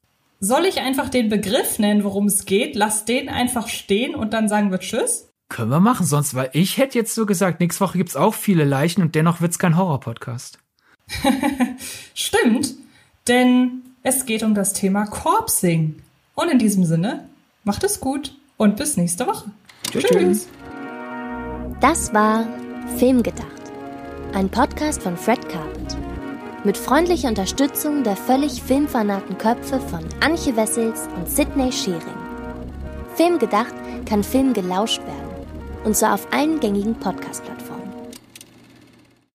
[SPEAKER 2] Soll ich einfach den Begriff nennen, worum es geht? Lass den einfach stehen und dann sagen wir Tschüss?
[SPEAKER 3] Können wir machen, sonst, weil ich hätte jetzt so gesagt, nächste Woche gibt's auch viele Leichen und dennoch wird's kein Horror-Podcast.
[SPEAKER 2] Stimmt, denn es geht um das Thema Corpsing. Und in diesem Sinne, macht es gut und bis nächste Woche.
[SPEAKER 3] Tschüss.
[SPEAKER 1] Das war Filmgedacht, ein Podcast von Fred Carpet. Mit freundlicher Unterstützung der völlig filmfanaten Köpfe von Antje Wessels und Sidney Schering. Filmgedacht kann Film gelauscht werden. Und zwar auf allen gängigen Podcast-Plattformen.